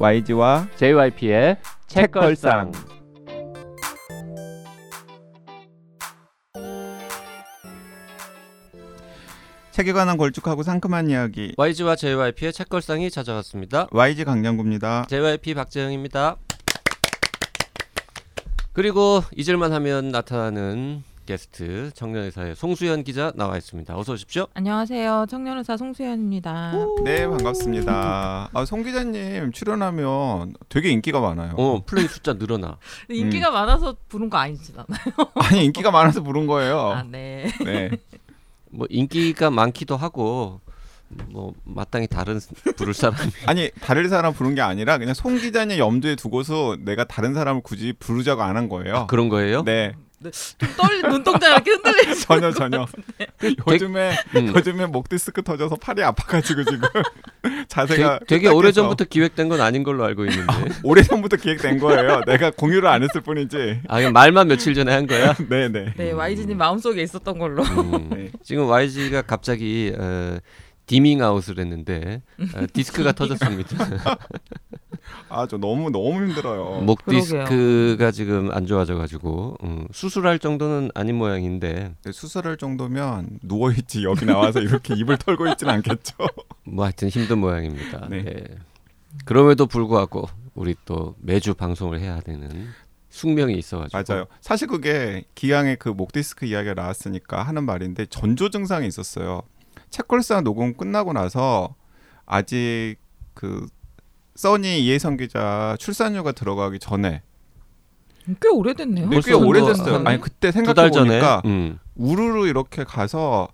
YG와 JYP의 책걸상. 책에 관한 걸쭉하고 상큼한 이야기 YG와 JYP의 책걸상이 찾아왔습니다. YG 강량구입니다. JYP 박재영입니다. 그리고 잊을만 하면 나타나는 게스트 청년의사의 송수연 기자 나와 있습니다. 어서 오십시오. 안녕하세요. 청년의사 송수연입니다. 네 반갑습니다. 아, 송 기자님 출연하면 되게 인기가 많아요. 어 플레이 숫자 늘어나. 인기가 많아서 부른 거 아니잖아요. 아니 인기가 많아서 부른 거예요. 아, 네. 네. 뭐 인기가 많기도 하고 뭐 마땅히 다른 부를 사람이 아니 다른 사람 부른 게 아니라 그냥 송 기자님 염두에 두고서 내가 다른 사람을 굳이 부르자고 안 한 거예요. 그런 거예요? 네 좀 떨리 눈동자 이렇게 흔들리는 전혀 전혀. 요즘에 음. 요즘에 목 디스크 터져서 팔이 아파가지고 지금 자세가 되게, 되게. 오래 전부터 기획된 건 아닌 걸로 알고 있는데. 오래 전부터 기획된 거예요. 내가 공유를 안 했을 뿐이지. 아 그냥 말만 며칠 전에 한 거야? 네네. 네, YG님 마음속에 있었던 걸로. 음. 네. 지금 YG가 갑자기 어, 디밍 아웃을 했는데 어, 디스크가 터졌습니다. 아 저 너무 너무 힘들어요. 목 그러게요. 디스크가 지금 안 좋아져가지고 음, 수술할 정도는 아닌 모양인데 네, 수술할 정도면 누워 있지 여기 나와서 이렇게 입을 털고 있진 않겠죠. 뭐 하여튼 힘든 모양입니다. 네. 네. 그럼에도 불구하고 우리 또 매주 방송을 해야 되는 숙명이 있어가지고 맞아요. 사실 그게 기왕에 그 목 디스크 이야기가 나왔으니까 하는 말인데 전조 증상이 있었어요. 책걸상 녹음 끝나고 나서 아직 그 써니 이혜성 기자 출산휴가 들어가기 전에 꽤 오래됐네요. 네, 꽤 오래됐어요. 한 아니 그때 생각해 보니까 음. 우르르 이렇게 가서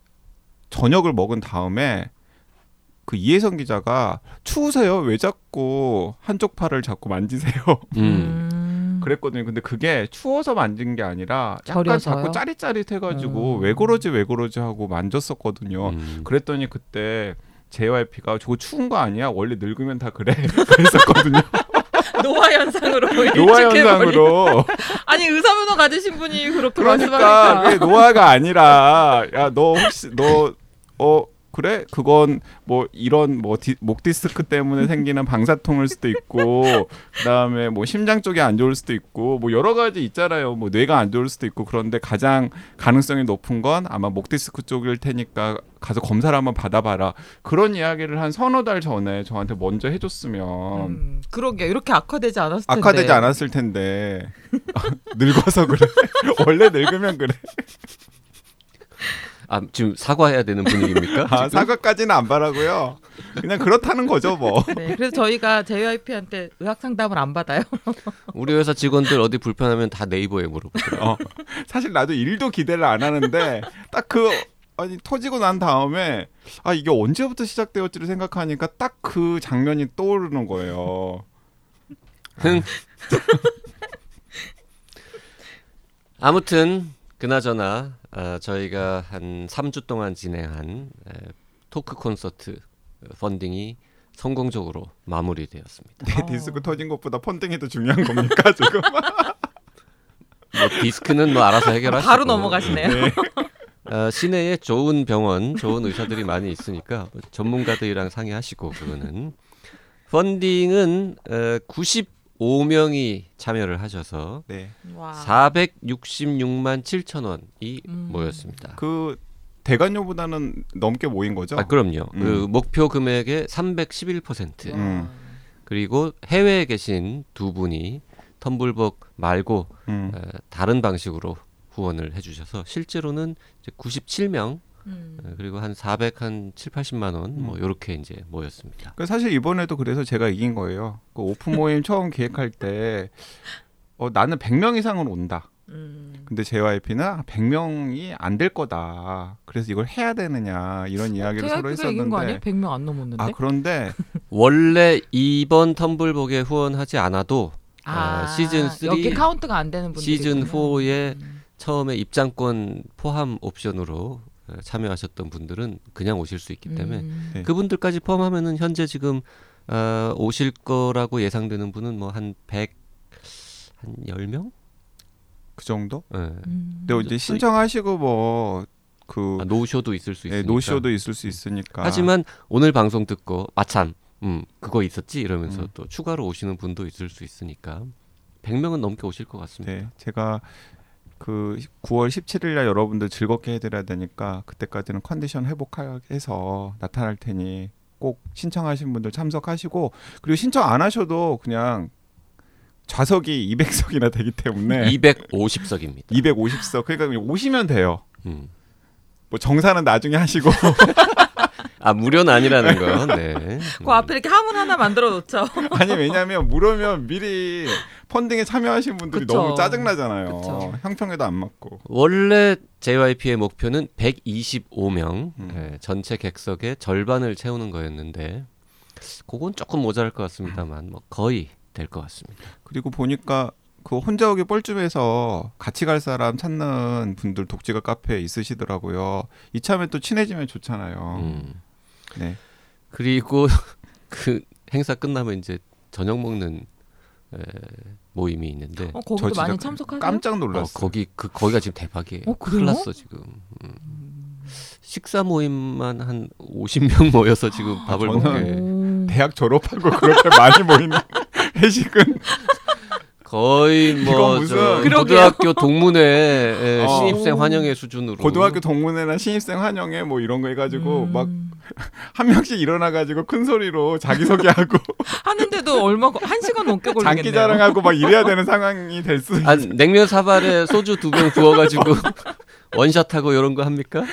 저녁을 먹은 다음에 그 이혜성 기자가 추우세요? 왜 자꾸 한쪽 팔을 자꾸 만지세요? 음. 음. 그랬거든요. 근데 그게 추워서 만진 게 아니라 약간 저려서요? 자꾸 짜릿짜릿해가지고 음. 왜 그러지 왜 그러지 하고 만졌었거든요. 음. 그랬더니 그때 JYP가 저거 추운 거 아니야? 원래 늙으면 다 그래. 그랬었거든요. 노화 현상으로 노화 일찍 해버린- 현상으로. 아니 의사 면허 가지신 분이 그렇게 그러니까 말씀하니까. 노화가 아니라 야 너 혹시 너 어 그래? 그건 뭐 이런 뭐목 디스크 때문에 생기는 방사통일 수도 있고 그다음에 뭐 심장 쪽이 안 좋을 수도 있고 뭐 여러 가지 있잖아요. 뭐 뇌가 안 좋을 수도 있고. 그런데 가장 가능성이 높은 건 아마 목 디스크 쪽일 테니까 가서 검사를 한번 받아봐라. 그런 이야기를 한 서너 달 전에 저한테 먼저 해줬으면. 음, 그러게 이렇게 악화되지 않았을 텐데. 악화되지 않았을 텐데. 늙어서 그래. 원래 늙으면 그래 아 지금 사과해야 되는 분위기입니까? 아? 사과까지는 안 바라고요. 그냥 그렇다는 거죠, 뭐. 네, 그래서 저희가 JYP한테 의학 상담을 안 받아요. 우리 회사 직원들 어디 불편하면 다 네이버에 물어보더라고. 어. 사실 나도 일도 기대를 안 하는데 딱 그 아니 터지고 난 다음에 아 이게 언제부터 시작되었지를 생각하니까 딱 그 장면이 떠오르는 거예요. 흥. 아무튼 그나저나 어, 저희가 한 3주 동안 진행한 에, 토크 콘서트 펀딩이 성공적으로 마무리되었습니다. 내 디스크 터진 것보다 펀딩이 더 중요한 겁니까 지금? 뭐 디스크는 뭐 알아서 해결하시고 바로 넘어가시네요. 어, 시내에 좋은 병원, 좋은 의사들이 많이 있으니까 뭐 전문가들이랑 상의하시고 그거는 펀딩은 어, 95명이 참여를 하셔서 네. 와. 466만 7천 원이 음. 모였습니다. 그 대관료보다는 넘게 모인 거죠? 아 그럼요. 음. 그 목표 금액의 311% 음. 그리고 해외에 계신 두 분이 텀블벅 말고 음. 어, 다른 방식으로 후원을 해주셔서 실제로는 이제 97명 음. 어, 그리고 한 400, 한 7, 80만 원뭐 음. 이렇게 이제 모였습니다. 그 사실 이번에도 그래서 제가 이긴 거예요. 그 오픈 모임 처음 기획할 때 어, 나는 100명 이상은 온다. 음. 근데 JYP는 100명이 안 될 거다. 그래서 이걸 해야 되느냐 이런 이야기를 서로? 했었는데 100명 안 넘었는데. 아 그런데 원래 이번 텀블벅에 후원하지 않아도 아, 시즌 three, 여기 카운트가 안 되는 분들이 시즌 있군요. 4에 음. 처음에 입장권 포함 옵션으로 어, 참여하셨던 분들은 그냥 오실 수 있기 때문에 음. 네. 그분들까지 포함하면은 현재 지금 어, 오실 거라고 예상되는 분은 뭐 한 100, 한 10명? 그 정도? 예. 음. 근데 이제 신청하시고 뭐 그 아, 노쇼도 있을 수 있으니까. 네, 노쇼도 있을 수 있으니까. 하지만 오늘 방송 듣고 마참 음 그거 있었지 이러면서 음. 또 추가로 오시는 분도 있을 수 있으니까 100명은 넘게 오실 것 같습니다. 네, 제가 그 9월 17일 날 여러분들 즐겁게 해드려야 되니까 그때까지는 컨디션 회복해서 나타날 테니 꼭 신청하신 분들 참석하시고 그리고 신청 안 하셔도 그냥 좌석이 200석이나 되기 때문에 250석입니다. 250석 그러니까 오시면 돼요. 음. 뭐 정산은 나중에 하시고 아 무료는 아니라는 거. 네. 그 앞에 이렇게 함을 하나 만들어 놓죠. 아니 왜냐하면 물으면 미리 펀딩에 참여하신 분들이 그쵸. 너무 짜증 나잖아요. 형평에도 안 맞고. 원래 JYP의 목표는 125명 음. 예, 전체 객석의 절반을 채우는 거였는데 그건 조금 모자랄 것 같습니다만 뭐 거의 될 것 같습니다. 그리고 보니까 그 혼자 오기 뻘쭘해서 같이 갈 사람 찾는 분들 독지가 카페에 있으시더라고요. 이참에 또 친해지면 좋잖아요. 음. 네. 그리고 그 행사 끝나면 이제 저녁 먹는 에, 모임이 있는데 어, 거기도 많이 참석하세요? 깜짝 어, 놀랐어요. 거기 그 거기가 지금 대박이에요. 어? 큰일 났어 지금. 음. 식사 모임만 한 50명 모여서 지금 밥을 아, 저는 먹게. 오. 대학 졸업하고 그렇게 많이 모이는 회식은 거의 뭐. 고등학교 동문회 예, 어. 신입생 환영회 수준으로 고등학교 동문회나 신입생 환영회 뭐 이런 거 해가지고 음. 막 한 명씩 일어나가지고 큰 소리로 자기소개하고 하는데도 얼마 한 시간 넘게 걸리겠네요. 장기 자랑하고 막 이래야 되는 상황이 될 수. 아, 냉면 사발에 소주 두 병 부어가지고 원샷하고 이런 거 합니까?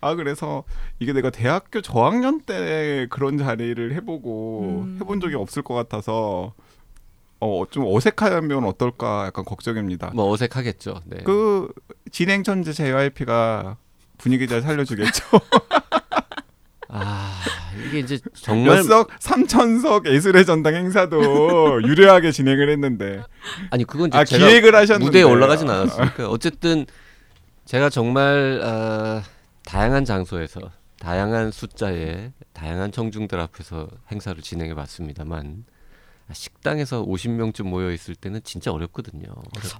아 그래서 이게 내가 대학교 저학년 때 그런 자리를 해보고 음. 해본 적이 없을 것 같아서 어 좀 어색하면 어떨까 약간 걱정입니다. 뭐 어색하겠죠. 네. 그 진행 천재 JYP가 분위기 잘 살려주겠죠. 아 이게 이제 정말 몇석 3천석 예술의 전당 행사도 유려하게 진행을 했는데 아니 그건 이제 아 제가 기획을 하셨는데 무대에 올라가진 않았으니까 어쨌든 제가 정말 아, 다양한 장소에서 다양한 숫자의 다양한 청중들 앞에서 행사를 진행해 봤습니다만 식당에서 50명쯤 모여 있을 때는 진짜 어렵거든요.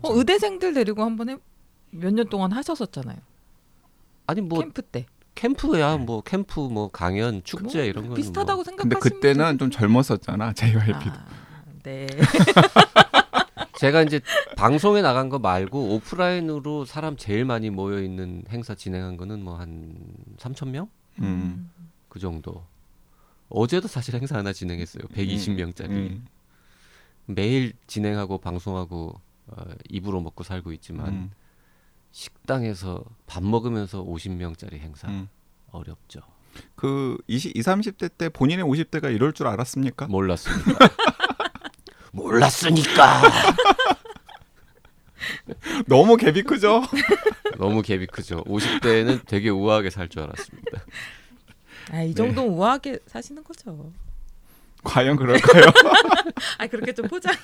어, 의대생들 데리고 한번 몇년 동안 하셨었잖아요. 아니 뭐 캠프 때. 캠프야 뭐 캠프 뭐 강연 축제 뭐 이런 거는 비슷하다고 뭐. 생각하시면 근데 그때는 좀 젊었었잖아 JYP도. 아, 네. 제가 이제 방송에 나간 거 말고 오프라인으로 사람 제일 많이 모여 있는 행사 진행한 거는 뭐 한 3천 명? 음. 그 정도. 어제도 사실 행사 하나 진행했어요. 120명짜리. 음. 매일 진행하고 방송하고 어, 입으로 먹고 살고 있지만 음. 식당에서 밥 먹으면서 50명짜리 행사 음. 어렵죠. 그 20, 20, 30대 때 본인의 50대가 이럴 줄 알았습니까? 몰랐습니다. 몰랐으니까. 너무 갭이 크죠? 너무 갭이 크죠. 50대는 되게 우아하게 살 줄 알았습니다. 아, 이 네. 정도 우아하게 사시는 거죠. 과연 그럴까요? 아, 그렇게 좀 포장.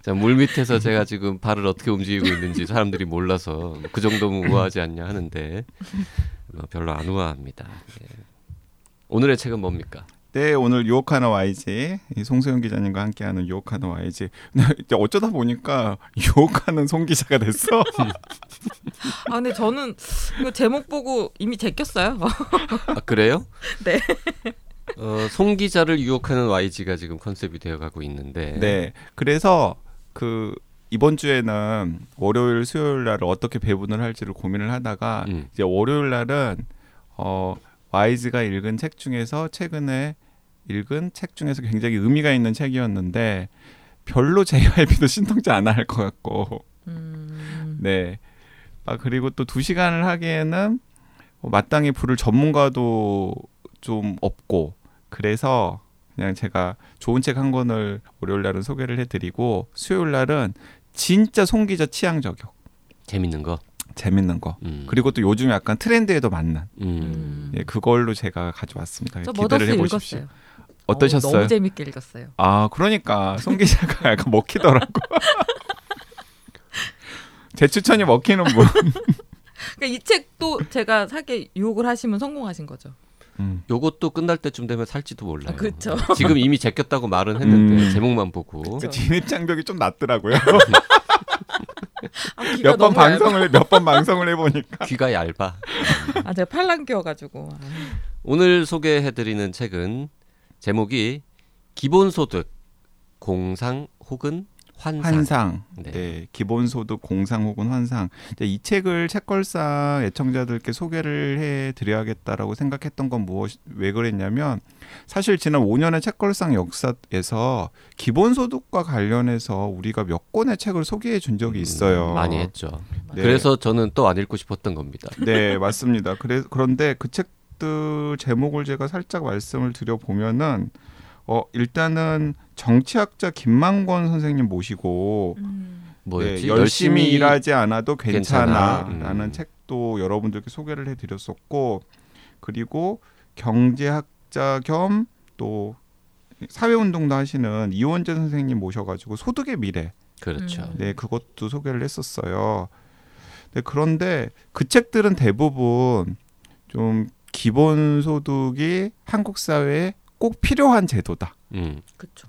자, 물 밑에서 제가 지금 발을 어떻게 움직이고 있는지 사람들이 몰라서 그 정도면 우아하지 않냐 하는데 뭐 별로 안 우아합니다. 예. 오늘의 책은 뭡니까? 네, 오늘 유혹하는 YG 이 송소영 기자님과 함께하는 유혹하는 YG. 근데 어쩌다 보니까 유혹하는 송 기자가 됐어. 아, 근데 저는 제목 보고 이미 제꼈어요. 아, 그래요? 네. 어, 송 기자를 유혹하는 YG가 지금 컨셉이 되어가고 있는데 네, 그래서 그 이번 주에는 월요일, 수요일 날을 어떻게 배분을 할지를 고민을 하다가 음. 이제 월요일 날은 어 YG가 읽은 책 중에서 최근에 읽은 책 중에서 굉장히 의미가 있는 책이었는데 별로 JYP도 신통치 않아 할 것 같고 음. 네. 아 그리고 또 두 시간을 하기에는 뭐 마땅히 부를 전문가도 좀 없고 그래서 그냥 제가 좋은 책 한 권을 월요일 날은 소개를 해드리고 수요일 날은 진짜 송 기자 취향 저격 재밌는 거. 재밌는 거 음. 그리고 또 요즘 약간 트렌드에도 맞는 음. 예, 그걸로 제가 가져왔습니다. 저 기대를 해보십시오. 읽었어요. 어떠셨어요? 어, 너무 재밌게 읽었어요. 아 그러니까 송 기자가 약간 먹히더라고. 제 추천이 먹히는 분. 그러니까 이 책도 제가 사게 유혹을 하시면 성공하신 거죠. 음. 요것도 끝날 때쯤 되면 살지도 몰라요. 아, 그쵸. 지금 이미 제꼈다고 말은 했는데 음. 제목만 보고 그 진입 장벽이 좀 낮더라고요. 아, 귀가 몇번 너무 얇아. 방송을 몇 번 방송을 해보니까 귀가 얇아. 아, 제가 팔랑 끼워가지고. 아, 오늘 소개해드리는 책은 제목이 기본소득 공상 혹은 환상. 환상, 네. 네. 기본소득 공상 혹은 환상. 이 책을 책걸상 애청자들께 소개를 해드려야겠다라고 생각했던 건 무엇, 왜 그랬냐면 사실 지난 5년의 책걸상 역사에서 기본소득과 관련해서 우리가 몇 권의 책을 소개해 준 적이 있어요. 음, 많이 했죠. 네. 그래서 저는 또 안 읽고 싶었던 겁니다. 네, 맞습니다. 그래, 그런데 그 책들 제목을 제가 살짝 말씀을 드려 보면은 어 일단은 정치학자 김만권 선생님 모시고 음. 뭐였지? 네, 열심히 일하지 않아도 괜찮아. 괜찮아라는 음. 책도 여러분들께 소개를 해드렸었고 그리고 경제학자 겸 또 사회운동도 하시는 이원재 선생님 모셔가지고 소득의 미래 그렇죠. 음. 네, 그것도 소개를 했었어요. 네, 그런데 그 책들은 대부분 좀 기본 소득이 한국 사회에 꼭 필요한 제도다. 음. 그렇죠.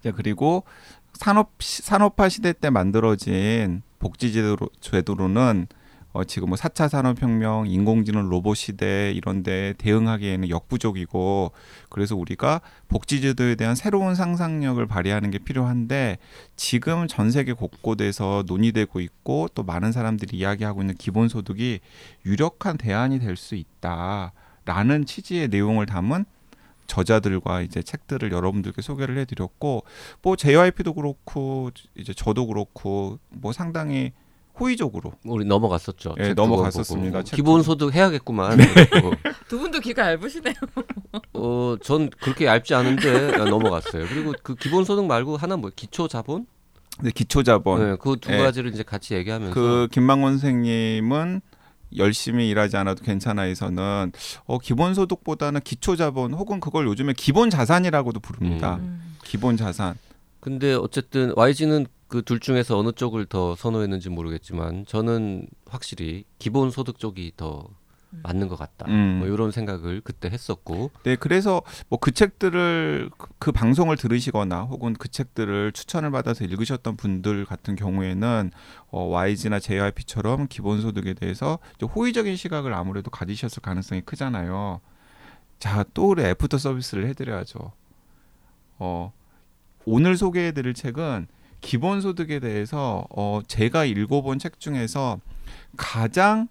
이제 그리고 산업 시- 산업화 시대 때 만들어진 복지 제도로, 제도로는 어, 지금 뭐 4차 산업혁명, 인공지능 로봇 시대 이런 데 대응하기에는 역부족이고 그래서 우리가 복지 제도에 대한 새로운 상상력을 발휘하는 게 필요한데 지금 전 세계 곳곳에서 논의되고 있고 또 많은 사람들이 이야기하고 있는 기본소득이 유력한 대안이 될 수 있다라는 취지의 내용을 담은 저자들과 이제 책들을 여러분들께 소개를 해드렸고 뭐 JYP도 그렇고 이제 저도 그렇고 뭐 상당히 호의적으로 우리 넘어갔었죠. 예, 넘어갔었습니다. 보고. 책 기본 소득 해야겠구만. 두 분도 귀가 얇으시네요. 어, 전 그렇게 얇지 않은데 넘어갔어요. 그리고 그 기본 소득 말고 하나 뭐 기초 자본? 네, 기초 자본 네, 그두 예. 가지를 이제 같이 얘기하면서 그 김만권 선생님은 열심히 일하지 않아도 괜찮아에서는 어, 기본소득보다는 기초자본 혹은 그걸 요즘에 기본 자산이라고도 부릅니다. 음. 기본 자산. 근데 어쨌든 YG는 그 둘 중에서 어느 쪽을 더 선호했는지 모르겠지만 저는 확실히 기본소득 쪽이 더 맞는 것 같다. 음. 뭐 이런 생각을 그때 했었고 네, 그래서 뭐 그 책들을 그, 그 방송을 들으시거나 혹은 그 책들을 추천을 받아서 읽으셨던 분들 같은 경우에는 어, YG나 JYP처럼 기본소득에 대해서 호의적인 시각을 아무래도 가지셨을 가능성이 크잖아요. 자, 또 우리 애프터 서비스를 해드려야죠. 어, 오늘 소개해드릴 책은 기본소득에 대해서 어, 제가 읽어본 책 중에서 가장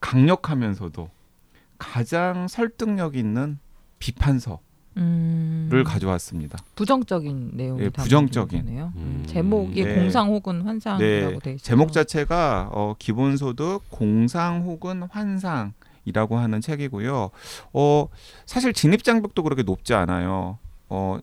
강력하면서도 가장 설득력 있는 비판서를 음. 가져왔습니다. 부정적인 내용이 예, 담긴 부정적인. 음. 제목이 네. 공상 혹은 환상이라고 돼 있어요. 제목 자체가 어, 기본소득 공상 혹은 환상 이라고 하는 책이고요. 어, 사실 진입 장벽도 그렇게 높지 않아요. 어,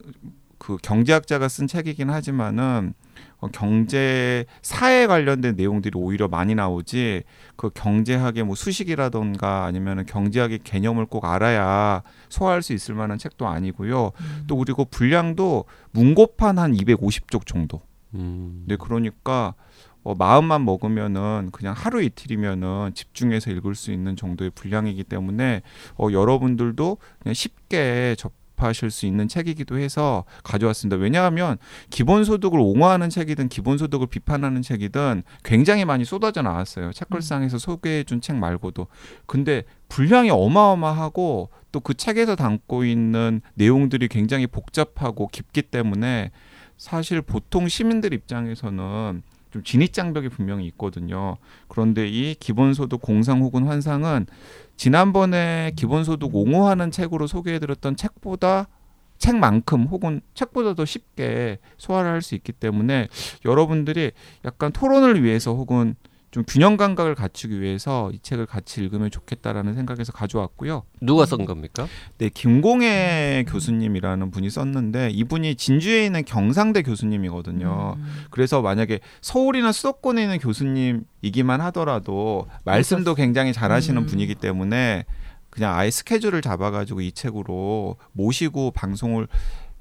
그 경제학자가 쓴 책이긴 하지만은 어, 경제 사회 관련된 내용들이 오히려 많이 나오지 그 경제학의 뭐 수식이라던가 아니면은 경제학의 개념을 꼭 알아야 소화할 수 있을 만한 책도 아니고요. 음. 또 그리고 분량도 문고판 한 250쪽 정도. 음. 네, 그러니까 어, 마음만 먹으면은 그냥 하루 이틀이면은 집중해서 읽을 수 있는 정도의 분량이기 때문에 어, 여러분들도 그냥 쉽게 접 하실 수 있는 책이기도 해서 가져왔습니다. 왜냐하면 기본소득을 옹호하는 책이든 기본소득을 비판하는 책이든 굉장히 많이 쏟아져 나왔어요. 책걸상에서 소개해준 책 말고도. 근데 분량이 어마어마하고 또 그 책에서 담고 있는 내용들이 굉장히 복잡하고 깊기 때문에 사실 보통 시민들 입장에서는 좀 진입 장벽이 분명히 있거든요. 그런데 이 기본소득 공상 혹은 환상은 지난번에 기본소득 옹호하는 책으로 소개해드렸던 책보다 책만큼 혹은 책보다 더 쉽게 소화를 할 수 있기 때문에 여러분들이 약간 토론을 위해서 혹은 좀 균형 감각을 갖추기 위해서 이 책을 같이 읽으면 좋겠다라는 생각에서 가져왔고요. 누가 쓴 겁니까? 네, 김공애 교수님이라는 분이 썼는데 이분이 진주에 있는 경상대 교수님이거든요. 음. 그래서 만약에 서울이나 수도권에 있는 교수님이기만 하더라도 말씀도 굉장히 잘하시는 음. 분이기 때문에 그냥 아예 스케줄을 잡아가지고 이 책으로 모시고 방송을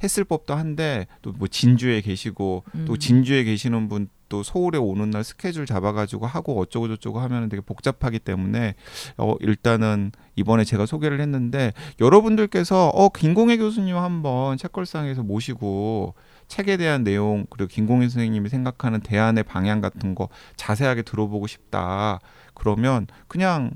했을 법도 한데 또 뭐 진주에 계시고 또 음. 진주에 계시는 분 또 서울에 오는 날 스케줄 잡아가지고 하고 어쩌고 저쩌고 하면 되게 복잡하기 때문에 어 일단은 이번에 제가 소개를 했는데 여러분들께서 어 김공혜 교수님 한번 책걸상에서 모시고 책에 대한 내용 그리고 김공혜 선생님이 생각하는 대안의 방향 같은 거 자세하게 들어보고 싶다. 그러면 그냥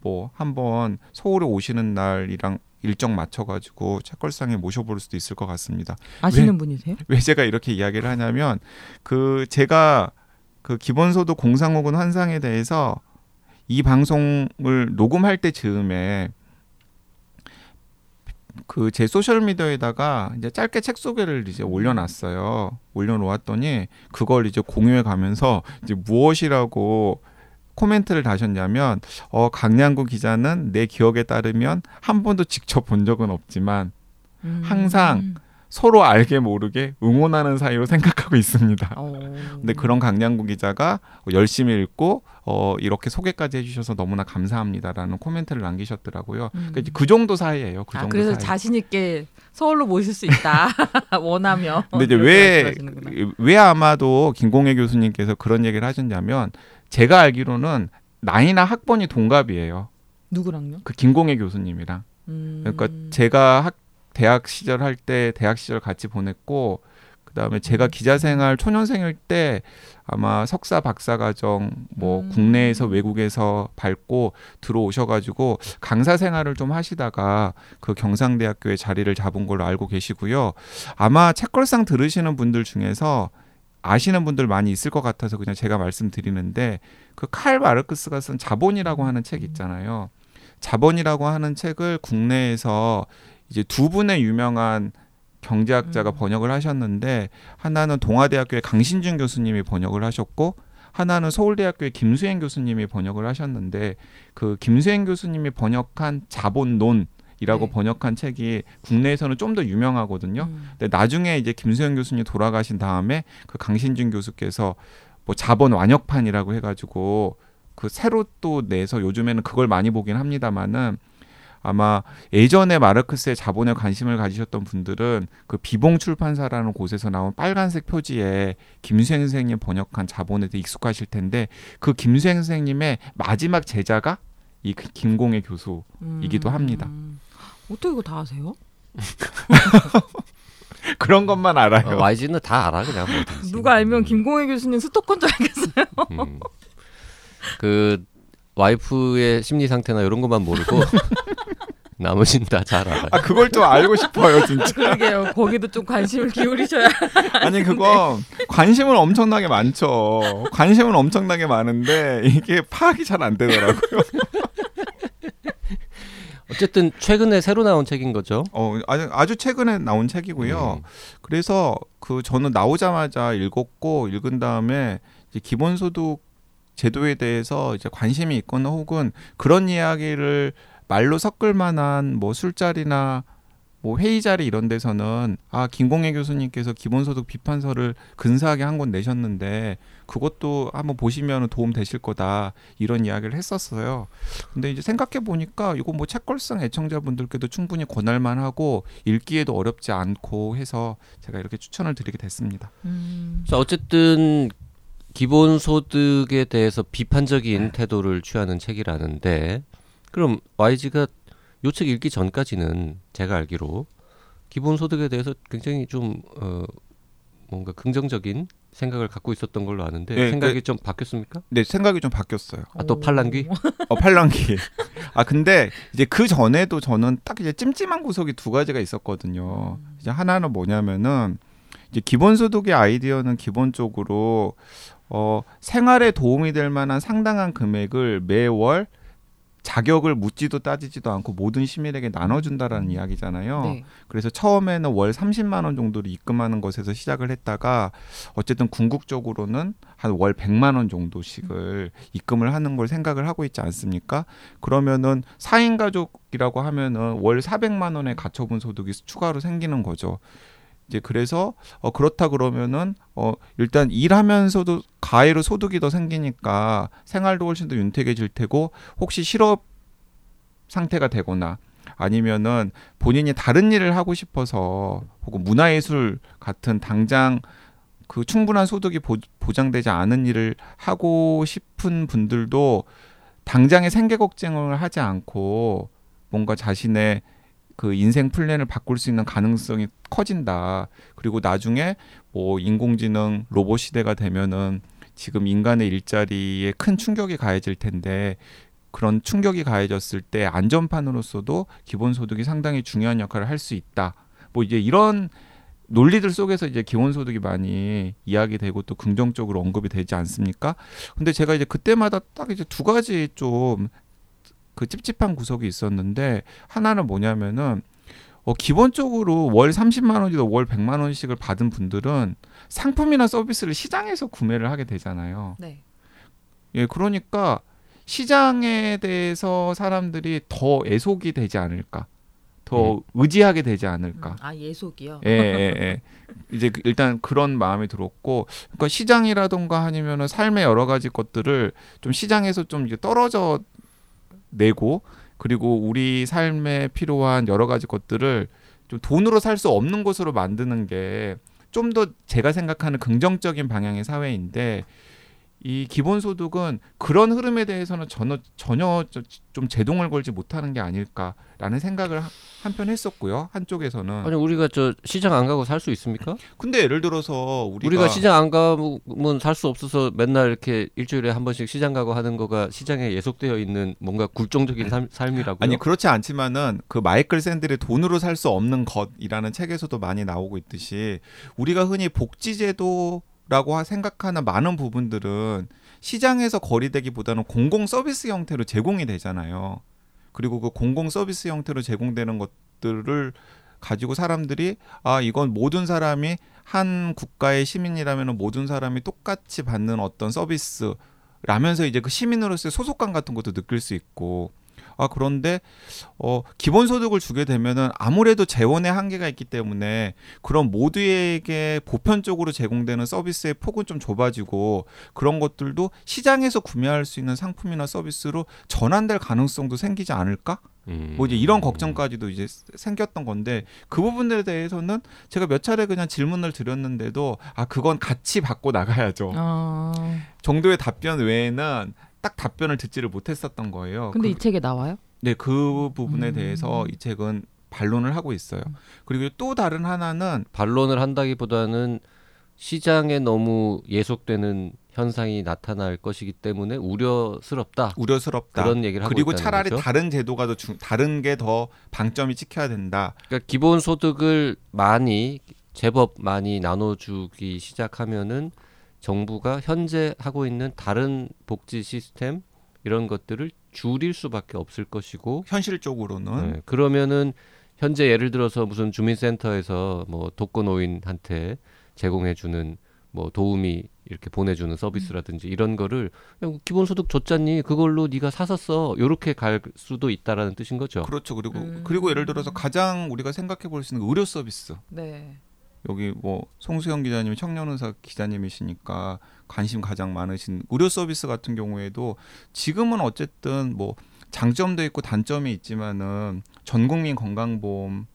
뭐 한번 서울에 오시는 날이랑 일정 맞춰가지고 책걸상에 모셔볼 수도 있을 것 같습니다. 아시는 분이세요? 왜 제가 이렇게 이야기를 하냐면 그 제가 그 기본소득 공상 혹은 환상에 대해서 이 방송을 녹음할 때 즈음에 그 제 소셜 미디어에다가 이제 짧게 책 소개를 이제 올려놨어요. 올려놓았더니 그걸 이제 공유해 가면서 이제 무엇이라고 코멘트를 다셨냐면 어 강량구 기자는 내 기억에 따르면 한 번도 직접 본 적은 없지만 음. 항상 서로 알게 모르게 응원하는 사이로 생각하고 있습니다. 어. 근데 그런 강량구 기자가 열심히 읽고 어, 이렇게 소개까지 해주셔서 너무나 감사합니다라는 코멘트를 남기셨더라고요. 음. 그러니까 그 정도 사이예요. 그 아, 정도 그래서 사이. 자신 있게 서울로 모실 수 있다 원하면. 근데 이제 이렇게 왜, 말씀하시는구나. 왜 아마도 김공혜 교수님께서 그런 얘기를 하셨냐면 제가 알기로는 나이나 학번이 동갑이에요. 누구랑요? 그 김공혜 교수님이랑. 음. 그러니까 제가 학 대학 시절 할 때 대학 시절 같이 보냈고 그다음에 제가 기자 생활 초년생일 때 아마 석사 박사 과정 뭐 음. 국내에서 외국에서 밟고 들어오셔 가지고 강사 생활을 좀 하시다가 그 경상대학교에 자리를 잡은 걸로 알고 계시고요. 아마 책걸상 들으시는 분들 중에서 아시는 분들 많이 있을 것 같아서 그냥 제가 말씀드리는데 그 칼 마르크스가 쓴 자본이라고 하는 책 있잖아요. 자본이라고 하는 책을 국내에서 이제 두 분의 유명한 경제학자가 음. 번역을 하셨는데 하나는 동아대학교의 강신준 교수님이 번역을 하셨고 하나는 서울대학교의 김수행 교수님이 번역을 하셨는데 그 김수행 교수님이 번역한 자본론 이라고 네. 번역한 책이 국내에서는 좀 더 유명하거든요. 음. 근데 나중에 이제 김수영 교수님 돌아가신 다음에 그 강신준 교수께서 뭐 자본 완역판이라고 해가지고 그 새로 또 내서 요즘에는 그걸 많이 보긴 합니다만은 아마 예전에 마르크스의 자본에 관심을 가지셨던 분들은 그 비봉 출판사라는 곳에서 나온 빨간색 표지에 김수행 선생님 번역한 자본에 대해 익숙하실 텐데 그 김수행 선생님의 마지막 제자가 이그 김공혜 교수이기도 합니다. 음. 어떻게 이거 다 아세요? 그런 것만 알아요. 어, YG는 다 알아 그냥. 뭐든지. 누가 알면 음. 김공혜 교수님 스토커인 줄 알겠어요. 음. 그 와이프의 심리 상태나 이런 것만 모르고 나머지는 다잘 알아요. 아 그걸 좀 알고 싶어요 진짜. 그러게요. 거기도 좀 관심을 기울이셔야. 아니 그거 관심은 엄청나게 많죠. 관심은 엄청나게 많은데 이게 파악이 잘 안 되더라고요. 어쨌든 최근에 새로 나온 책인 거죠. 어 아주 아주 최근에 나온 책이고요. 음. 그래서 그 저는 나오자마자 읽었고 읽은 다음에 이제 기본 소득 제도에 대해서 이제 관심이 있거나 혹은 그런 이야기를 말로 섞을 만한 뭐 술자리나 뭐 회의 자리 이런 데서는 아 김공혜 교수님께서 기본소득 비판서를 근사하게 한 권 내셨는데 그것도 한번 보시면 도움 되실 거다 이런 이야기를 했었어요. 근데 이제 생각해 보니까 이거 뭐 책걸상 애청자분들께도 충분히 권할 만하고 읽기에도 어렵지 않고 해서 제가 이렇게 추천을 드리게 됐습니다. 음. 자 어쨌든 기본소득에 대해서 비판적인 태도를 취하는 책이라는데 그럼 YG가 요 책 읽기 전까지는 제가 알기로 기본소득에 대해서 굉장히 좀 어, 뭔가 긍정적인 생각을 갖고 있었던 걸로 아는데 네, 생각이 좀 바뀌었습니까? 네 생각이 좀 바뀌었어요. 아, 또 팔랑귀? 어 팔랑기. 아 근데 이제 그 전에도 저는 딱 이제 찜찜한 구석이 두 가지가 있었거든요. 이제 하나는 뭐냐면은 이제 기본소득의 아이디어는 기본적으로 어 생활에 도움이 될 만한 상당한 금액을 매월 자격을 묻지도 따지지도 않고 모든 시민에게 나눠준다라는 이야기잖아요. 네. 그래서 처음에는 월 30만 원 정도를 입금하는 것에서 시작을 했다가 어쨌든 궁극적으로는 한 월 100만 원 정도씩을 입금을 하는 걸 생각을 하고 있지 않습니까? 그러면은 4인 가족이라고 하면은 월 400만 원의 가처분 소득이 추가로 생기는 거죠. 이제 그래서 어 그렇다 그러면은 어 일단 일하면서도 가해로 소득이 더 생기니까 생활도 훨씬 더 윤택해질 테고 혹시 실업 상태가 되거나 아니면은 본인이 다른 일을 하고 싶어서 혹은 문화예술 같은 당장 그 충분한 소득이 보, 보장되지 않은 일을 하고 싶은 분들도 당장의 생계 걱정을 하지 않고 뭔가 자신의 그 인생 플랜을 바꿀 수 있는 가능성이 커진다. 그리고 나중에 뭐 인공지능 로봇 시대가 되면은 지금 인간의 일자리에 큰 충격이 가해질 텐데 그런 충격이 가해졌을 때 안전판으로서도 기본소득이 상당히 중요한 역할을 할 수 있다. 뭐 이제 이런 논리들 속에서 이제 기본소득이 많이 이야기되고 또 긍정적으로 언급이 되지 않습니까? 근데 제가 이제 그때마다 딱 이제 두 가지 좀 그 찝찝한 구석이 있었는데 하나는 뭐냐면은 어 기본적으로 월 30만 원이든 월 100만 원씩을 받은 분들은 상품이나 서비스를 시장에서 구매를 하게 되잖아요. 네. 예, 그러니까 시장에 대해서 사람들이 더 애속이 되지 않을까, 더 음. 의지하게 되지 않을까. 음, 아 예속이요. 예, 예, 예. 이제 그- 일단 그런 마음이 들었고, 그러니까 시장이라던가 아니면은 삶의 여러 가지 것들을 좀 시장에서 좀 이제 떨어져 내고, 그리고 우리 삶에 필요한 여러 가지 것들을 좀 돈으로 살 수 없는 것으로 만드는 게 좀 더 제가 생각하는 긍정적인 방향의 사회인데 이 기본소득은 그런 흐름에 대해서는 전혀 전혀 저- 좀 제동을 걸지 못하는 게 아닐까라는 생각을 하- 한편 했었고요 한쪽에서는 아니 우리가 저 시장 안 가고 살 수 있습니까? 근데 예를 들어서 우리가, 우리가, 시장 안 가면 살 수 없어서 맨날 이렇게 일주일에 한 번씩 시장 가고 하는 거가 시장에 예속되어 있는 뭔가 굴종적인 삶, 삶이라고요. 아니 그렇지 않지만은 그 마이클 샌들의 돈으로 살 수 없는 것이라는 책에서도 많이 나오고 있듯이 우리가 흔히 복지제도 라고 하- 생각하는 많은 부분들은 시장에서 거리되기보다는 공공 서비스 형태로 제공이 되잖아요. 그리고 그 공공 서비스 형태로 제공되는 것들을 가지고 사람들이 아 이건 모든 사람이 한 국가의 시민이라면 모든 사람이 똑같이 받는 어떤 서비스 라면서 이제 그 시민으로서의 소속감 같은 것도 느낄 수 있고 아 그런데 어 기본소득을 주게 되면은 아무래도 재원의 한계가 있기 때문에 그런 모두에게 보편적으로 제공되는 서비스의 폭은 좀 좁아지고 그런 것들도 시장에서 구매할 수 있는 상품이나 서비스로 전환될 가능성도 생기지 않을까? 음. 뭐 이제 이런 걱정까지도 이제 생겼던 건데 그 부분들에 대해서는 제가 몇 차례 그냥 질문을 드렸는데도 아 그건 같이 받고 나가야죠 아 정도의 답변 외에는 딱 답변을 듣지를 못했었던 거예요. 근데 그, 이 책에 나와요? 네, 그 부분에 음. 대해서 이 책은 반론을 하고 있어요. 그리고 또 다른 하나는 반론을 한다기보다는 시장에 너무 예속되는 현상이 나타날 것이기 때문에 우려스럽다. 우려스럽다. 그런 얘기를 하고 그리고 있다는 차라리 거죠. 다른 제도가 더 중, 다른 게 더 방점이 찍혀야 된다. 그러니까 기본 소득을 많이 제법 많이 나눠주기 시작하면은 정부가 현재 하고 있는 다른 복지 시스템 이런 것들을 줄일 수밖에 없을 것이고 현실적으로는 네, 그러면은 현재 예를 들어서 무슨 주민센터에서 뭐 독거노인한테 제공해주는 뭐 도우미 이렇게 보내주는 서비스라든지 이런 거를 기본소득 줬잖니 그걸로 네가 사서 써 요렇게 갈 수도 있다라는 뜻인 거죠. 그렇죠. 그리고 음. 그리고 예를 들어서 가장 우리가 생각해 볼 수 있는 의료 서비스. 네. 여기 뭐 송수영 기자님이 청년의사 기자님이시니까 관심 가장 많으신 의료 서비스 같은 경우에도 지금은 어쨌든 뭐 장점도 있고 단점이 있지만은 전국민 건강보험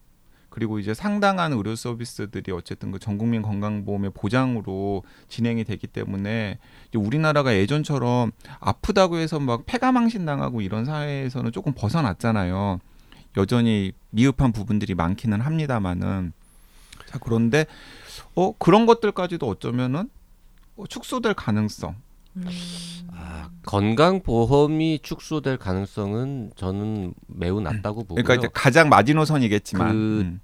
그리고 이제 상당한 의료 서비스들이 어쨌든 그 전국민 건강보험의 보장으로 진행이 되기 때문에 우리나라가 예전처럼 아프다고 해서 막 폐가망신 당하고 이런 사회에서는 조금 벗어났잖아요. 여전히 미흡한 부분들이 많기는 합니다만은 자 그런데 어 그런 것들까지도 어쩌면은 어, 축소될 가능성 음. 아, 건강 보험이 축소될 가능성은 저는 매우 낮다고 보고요. 그러니까 이제 가장 마지노선이겠지만 그 음.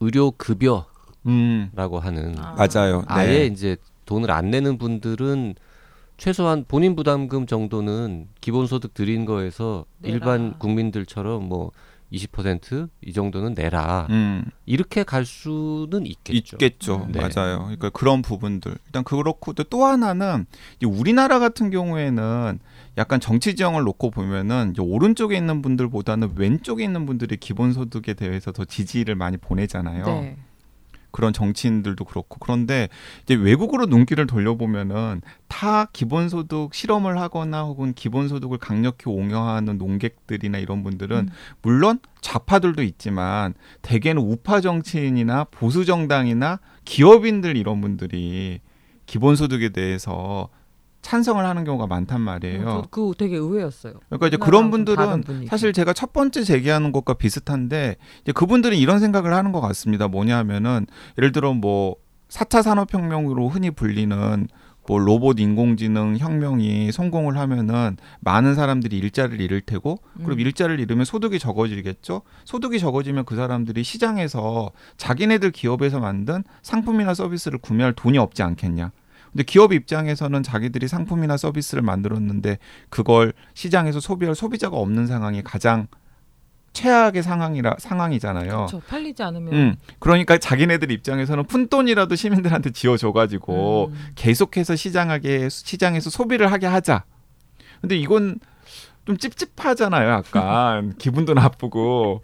의료 급여라고 음, 하는 아. 맞아요. 아예 네. 이제 돈을 안 내는 분들은 최소한 본인 부담금 정도는 기본소득 드린 거에서 내라. 일반 국민들처럼 뭐 20%이 정도는 내라 음, 이렇게 갈 수는 있겠죠. 있겠죠. 음. 네. 맞아요. 그러니까 그런 부분들 일단 그렇고 또, 또 하나는 이제 우리나라 같은 경우에는 약간 정치 지형을 놓고 보면은 이제 오른쪽에 있는 분들보다는 왼쪽에 있는 분들이 기본소득에 대해서 더 지지를 많이 보내잖아요. 네. 그런 정치인들도 그렇고 그런데 이제 외국으로 눈길을 돌려보면은 다 기본소득 실험을 하거나 혹은 기본소득을 강력히 옹호하는 농객들이나 이런 분들은 음. 물론 좌파들도 있지만 대개는 우파 정치인이나 보수 정당이나 기업인들 이런 분들이 기본소득에 대해서 찬성을 하는 경우가 많단 말이에요. 어, 저 그거 되게 의외였어요. 그러니까 이제 그런 좀 분들은. 사실 제가 첫 번째 제기하는 것과 비슷한데 이제 그분들은 이런 생각을 하는 것 같습니다. 뭐냐면은 예를 들어 뭐 4차 산업혁명으로 흔히 불리는 뭐 로봇 인공지능 혁명이 성공을 하면은 많은 사람들이 일자리를 잃을 테고 그럼 음. 일자리를 잃으면 소득이 적어지겠죠. 소득이 적어지면 그 사람들이 시장에서 자기네들 기업에서 만든 상품이나 서비스를 구매할 돈이 없지 않겠냐. 근데 기업 입장에서는 자기들이 상품이나 서비스를 만들었는데 그걸 시장에서 소비할 소비자가 없는 상황이 가장 최악의 상황이라 상황이잖아요. 그렇죠. 팔리지 않으면 음, 그러니까 자기네들 입장에서는 푼돈이라도 시민들한테 지어줘가지고 음. 계속해서 시장하게 시장에서 소비를 하게 하자. 근데 이건 좀 찝찝하잖아요. 약간 기분도 나쁘고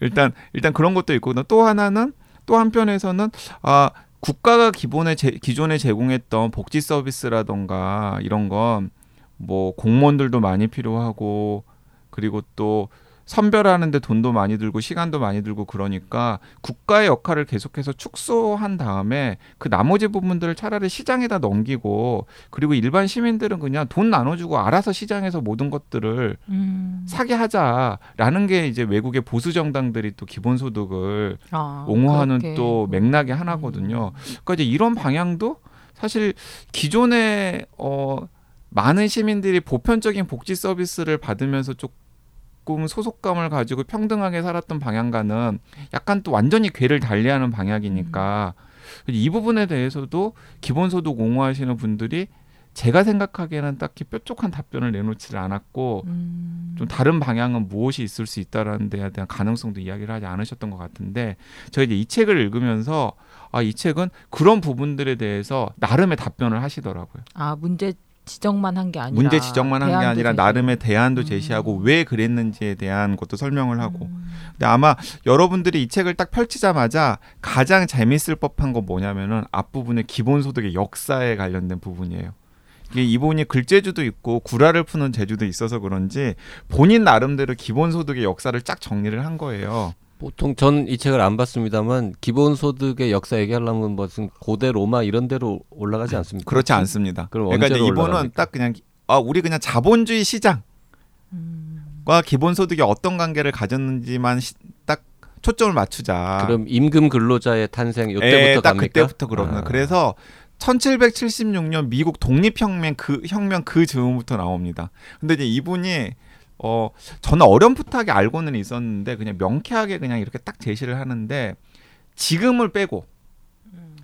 일단 일단 그런 것도 있고 또 하나는 또 한편에서는 아 국가가 기본에 제, 기존에 제공했던 복지 서비스라던가 이런 건 뭐 공무원들도 많이 필요하고 그리고 또 선별하는데 돈도 많이 들고 시간도 많이 들고 그러니까 국가의 역할을 계속해서 축소한 다음에 그 나머지 부분들을 차라리 시장에다 넘기고 그리고 일반 시민들은 그냥 돈 나눠주고 알아서 시장에서 모든 것들을 음. 사게 하자라는 게 이제 외국의 보수 정당들이 또 기본소득을 아, 옹호하는 그렇게. 또 맥락의 하나거든요. 그러니까 이제 이런 방향도 사실 기존에 어 많은 시민들이 보편적인 복지 서비스를 받으면서 조금 소속감을 가지고 평등하게 살았던 방향과는 약간 또 완전히 궤를 달리하는 방향이니까 이 부분에 대해서도 기본소득 옹호하시는 분들이 제가 생각하기에는 딱히 뾰족한 답변을 내놓지를 않았고 음. 좀 다른 방향은 무엇이 있을 수 있다라는 데에 대한 가능성도 이야기를 하지 않으셨던 것 같은데 제가 이제 이 책을 읽으면서 아 이 책은 그런 부분들에 대해서 나름의 답변을 하시더라고요. 아 문제 지적만 한 게 아니라 문제 지적만 한 게 아니라 제시하고. 나름의 대안도 음. 제시하고 왜 그랬는지에 대한 것도 설명을 하고. 음. 근데 아마 여러분들이 이 책을 딱 펼치자마자 가장 재밌을 법한 건 뭐냐면은 앞부분의 기본소득의 역사에 관련된 부분이에요. 이게 이분이 글재주도 있고 구라를 푸는 재주도 있어서 그런지 본인 나름대로 기본소득의 역사를 쫙 정리를 한 거예요. 보통 전 이 책을 안 봤습니다만 기본소득의 역사 얘기하려면 무슨 고대 로마 이런 데로 올라가지 않습니까? 그렇지 않습니다. 그럼 그러니까 이제 언제로 이분은 올라갑니까? 딱 그냥 아 우리 그냥 자본주의 시장과 음. 기본소득이 어떤 관계를 가졌는지만 시- 딱 초점을 맞추자. 그럼 임금 근로자의 탄생 요때부터 예, 딱 갑니까? 그때부터 그러나 아. 그래서 1776년 미국 독립혁명 그 혁명 그 즈음부터 나옵니다. 근데 이제 이분이 어 저는 어렴풋하게 알고는 있었는데 그냥 명쾌하게 그냥 이렇게 딱 제시를 하는데 지금을 빼고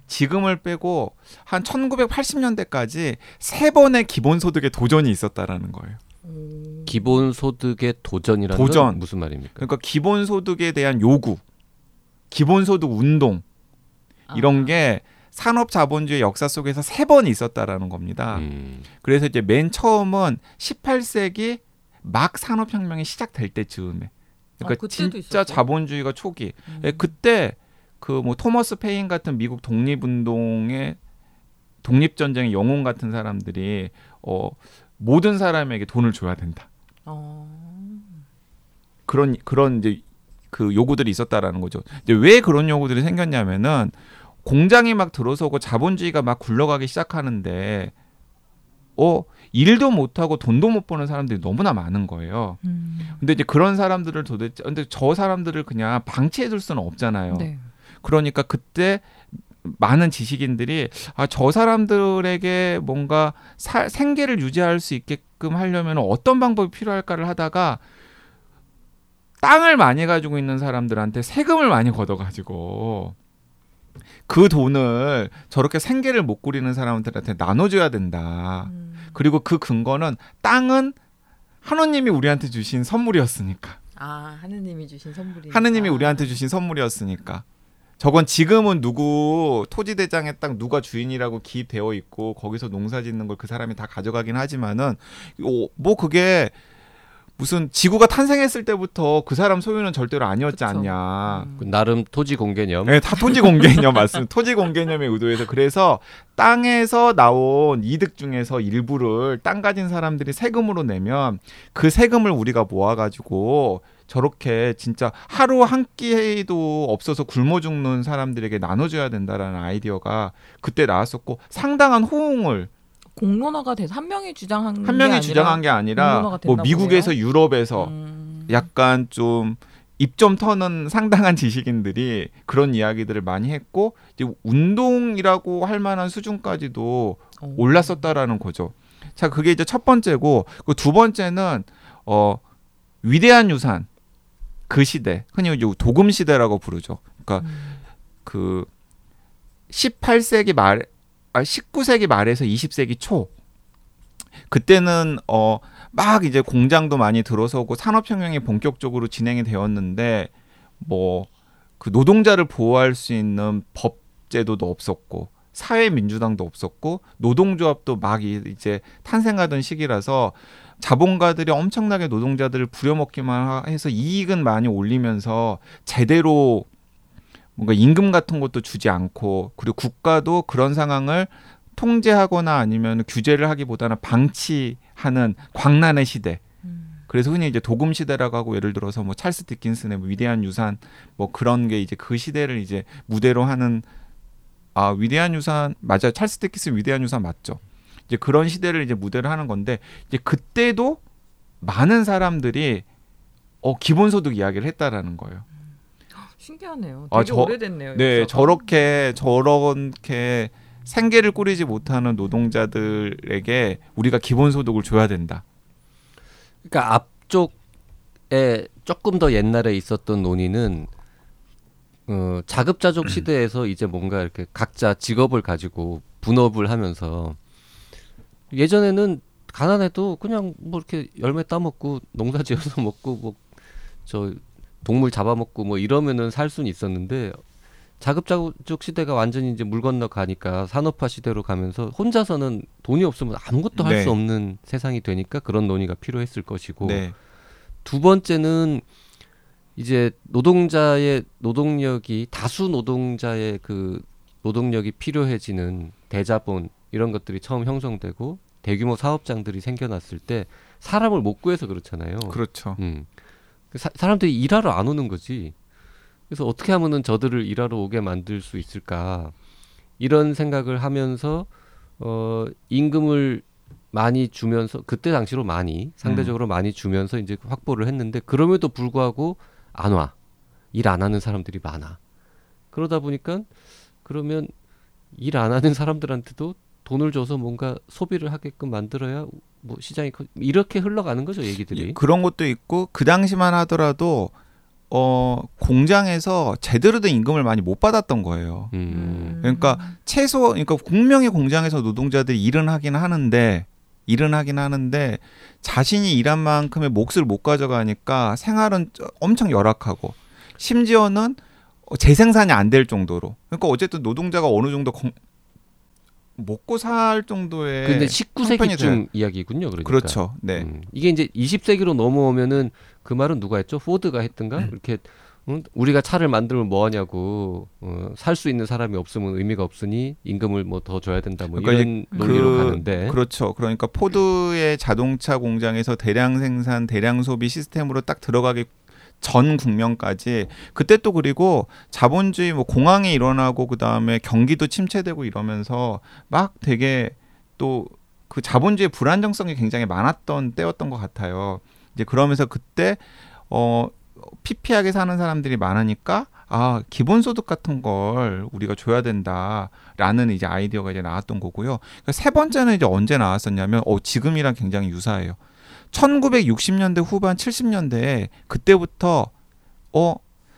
지금을 빼고 한 1980년대까지 세 번의 기본소득의 도전이 있었다라는 거예요. 오. 기본소득의 도전이라는 도전. 건 무슨 말입니까? 그러니까 기본소득에 대한 요구, 기본소득 운동 이런 아. 게 산업 자본주의 역사 속에서 세 번 있었다라는 겁니다. 음. 그래서 이제 맨 처음은 18세기 막 산업혁명이 시작될 때쯤에 그러니까 아, 진짜 있었어요? 자본주의가 초기 음. 예, 그때 그 뭐 토머스 페인 같은 미국 독립운동의 독립전쟁의 영웅 같은 사람들이 어 모든 사람에게 돈을 줘야 된다 어. 그런 그런 이제 그 요구들이 있었다라는 거죠. 이제 왜 그런 요구들이 생겼냐면은 공장이 막 들어서고 자본주의가 막 굴러가기 시작하는데 어 일도 못 하고 돈도 못 버는 사람들이 너무나 많은 거예요. 음. 근데 이제 그런 사람들을 도대체 근데 저 사람들을 그냥 방치해 둘 수는 없잖아요. 네. 그러니까 그때 많은 지식인들이 아 저 사람들에게 뭔가 사, 생계를 유지할 수 있게끔 하려면 어떤 방법이 필요할까를 하다가 땅을 많이 가지고 있는 사람들한테 세금을 많이 걷어가지고 그 돈을 저렇게 생계를 못 꾸리는 사람들한테 나눠줘야 된다. 음. 그리고 그 근거는 땅은 하느님이 우리한테 주신 선물이었으니까. 아 하느님이 주신 선물이. 하느님이 우리한테 주신 선물이었으니까. 저건 지금은 누구 토지 대장에 딱 누가 주인이라고 기입되어 있고 거기서 농사 짓는 걸 그 사람이 다 가져가긴 하지만은 어, 뭐 그게 무슨 지구가 탄생했을 때부터 그 사람 소유는 절대로 아니었지 그쵸. 않냐. 음. 그 나름 토지 공개념. 네, 다 토지 공개념 맞습니다. 토지 공개념에 의도해서 그래서 땅에서 나온 이득 중에서 일부를 땅 가진 사람들이 세금으로 내면 그 세금을 우리가 모아가지고 저렇게 진짜 하루 한 끼도 없어서 굶어 죽는 사람들에게 나눠줘야 된다라는 아이디어가 그때 나왔었고 상당한 호응을 공론화가 돼서 한 명이 주장한 한게 명이 아니라 주장한 게 아니라 뭐 미국에서 보네요. 유럽에서 음. 약간 좀 입좀 터는 상당한 지식인들이 그런 이야기들을 많이 했고 이제 운동이라고 할 만한 수준까지도 오. 올랐었다라는 거죠. 자, 그게 이제 첫 번째고 그 두 번째는 어 위대한 유산 그 시대 흔히 이제 도금 시대라고 부르죠. 그러니까 음. 그 18세기 말, 아 19세기 말에서 20세기 초. 그때는 어 막 이제 공장도 많이 들어서고 산업혁명이 본격적으로 진행이 되었는데 뭐 그 노동자를 보호할 수 있는 법 제도도 없었고 사회민주당도 없었고 노동조합도 막 이- 이제 탄생하던 시기라서 자본가들이 엄청나게 노동자들을 부려먹기만 하- 해서 이익은 많이 올리면서 제대로 뭔가 임금 같은 것도 주지 않고 그리고 국가도 그런 상황을 통제하거나 아니면 규제를 하기보다는 방치하는 광란의 시대. 음. 그래서 흔히 이제 도금 시대라고 하고 예를 들어서 뭐 찰스 디킨슨의 뭐 위대한 유산 뭐 그런 게 이제 그 시대를 이제 무대로 하는 아 위대한 유산 맞아요 찰스 디킨슨 위대한 유산 맞죠 이제 그런 시대를 이제 무대를 하는 건데 이제 그때도 많은 사람들이 어 기본소득 이야기를 했다라는 거예요. 신기하네요. 아, 되게 저- 오래됐네요. 네, 역사가. 저렇게 저렇게 생계를 꾸리지 못하는 노동자들에게 우리가 기본소득을 줘야 된다. 그러니까 앞쪽에 조금 더 옛날에 있었던 논의는 어, 자급자족 시대에서 이제 뭔가 이렇게 각자 직업을 가지고 분업을 하면서 예전에는 가난해도 그냥 뭐 이렇게 열매 따먹고 농사 지어서 먹고 뭐 저 동물 잡아먹고 뭐 이러면은 살 수는 있었는데 자급자족 시대가 완전히 이제 물 건너 가니까 산업화 시대로 가면서 혼자서는 돈이 없으면 아무것도 할 네. 수 없는 세상이 되니까 그런 논의가 필요했을 것이고 네, 두 번째는 이제 노동자의 노동력이 다수 노동자의 그 노동력이 필요해지는 대자본 이런 것들이 처음 형성되고 대규모 사업장들이 생겨났을 때 사람을 못 구해서 그렇잖아요. 그렇죠. 음. 그 사, 사람들이 일하러 안 오는 거지. 그래서 어떻게 하면은 저들을 일하러 오게 만들 수 있을까? 이런 생각을 하면서 어 임금을 많이 주면서 그때 당시로 많이 상대적으로 많이 주면서 이제 확보를 했는데 그럼에도 불구하고 안 와. 일 안 하는 사람들이 많아. 그러다 보니까 그러면 일 안 하는 사람들한테도 돈을 줘서 뭔가 소비를 하게끔 만들어야 뭐 시장이 커 이렇게 흘러가는 거죠 얘기들이. 예, 그런 것도 있고 그 당시만 하더라도 어 공장에서 제대로 된 임금을 많이 못 받았던 거예요. 음. 그러니까 최소 그러니까 분명히 공장에서 노동자들이 일은 하긴 하는데 일은 하긴 하는데 자신이 일한 만큼의 몫을 못 가져가니까 생활은 저- 엄청 열악하고 심지어는 어, 재생산이 안 될 정도로 그러니까 어쨌든 노동자가 어느 정도 건- 먹고 살 정도의 근데 형편이 19세기쯤 이야기군요. 그러니까. 그렇죠. 네. 음. 이게 이제 20세기로 넘어오면은 그 말은 누가 했죠? 포드가 했던가? 음. 이렇게 응? 우리가 차를 만들면 뭐 하냐고 어, 살 수 있는 사람이 없으면 의미가 없으니 임금을 뭐 더 줘야 된다 뭐 그러니까 이런 논리로 그- 가는데 그렇죠. 그러니까 포드의 자동차 공장에서 대량 생산, 대량 소비 시스템으로 딱 들어가기 전 국면까지 그때 또 그리고 자본주의 뭐 공황이 일어나고 그 다음에 경기도 침체되고 이러면서 막 되게 또 그 자본주의 불안정성이 굉장히 많았던 때였던 것 같아요. 이제 그러면서 그때 어 피피하게 사는 사람들이 많으니까 아 기본소득 같은 걸 우리가 줘야 된다라는 이제 아이디어가 이제 나왔던 거고요. 그러니까 세 번째는 이제 언제 나왔었냐면 어 지금이랑 굉장히 유사해요. 1960년대 후반 70년대에 그때부터 어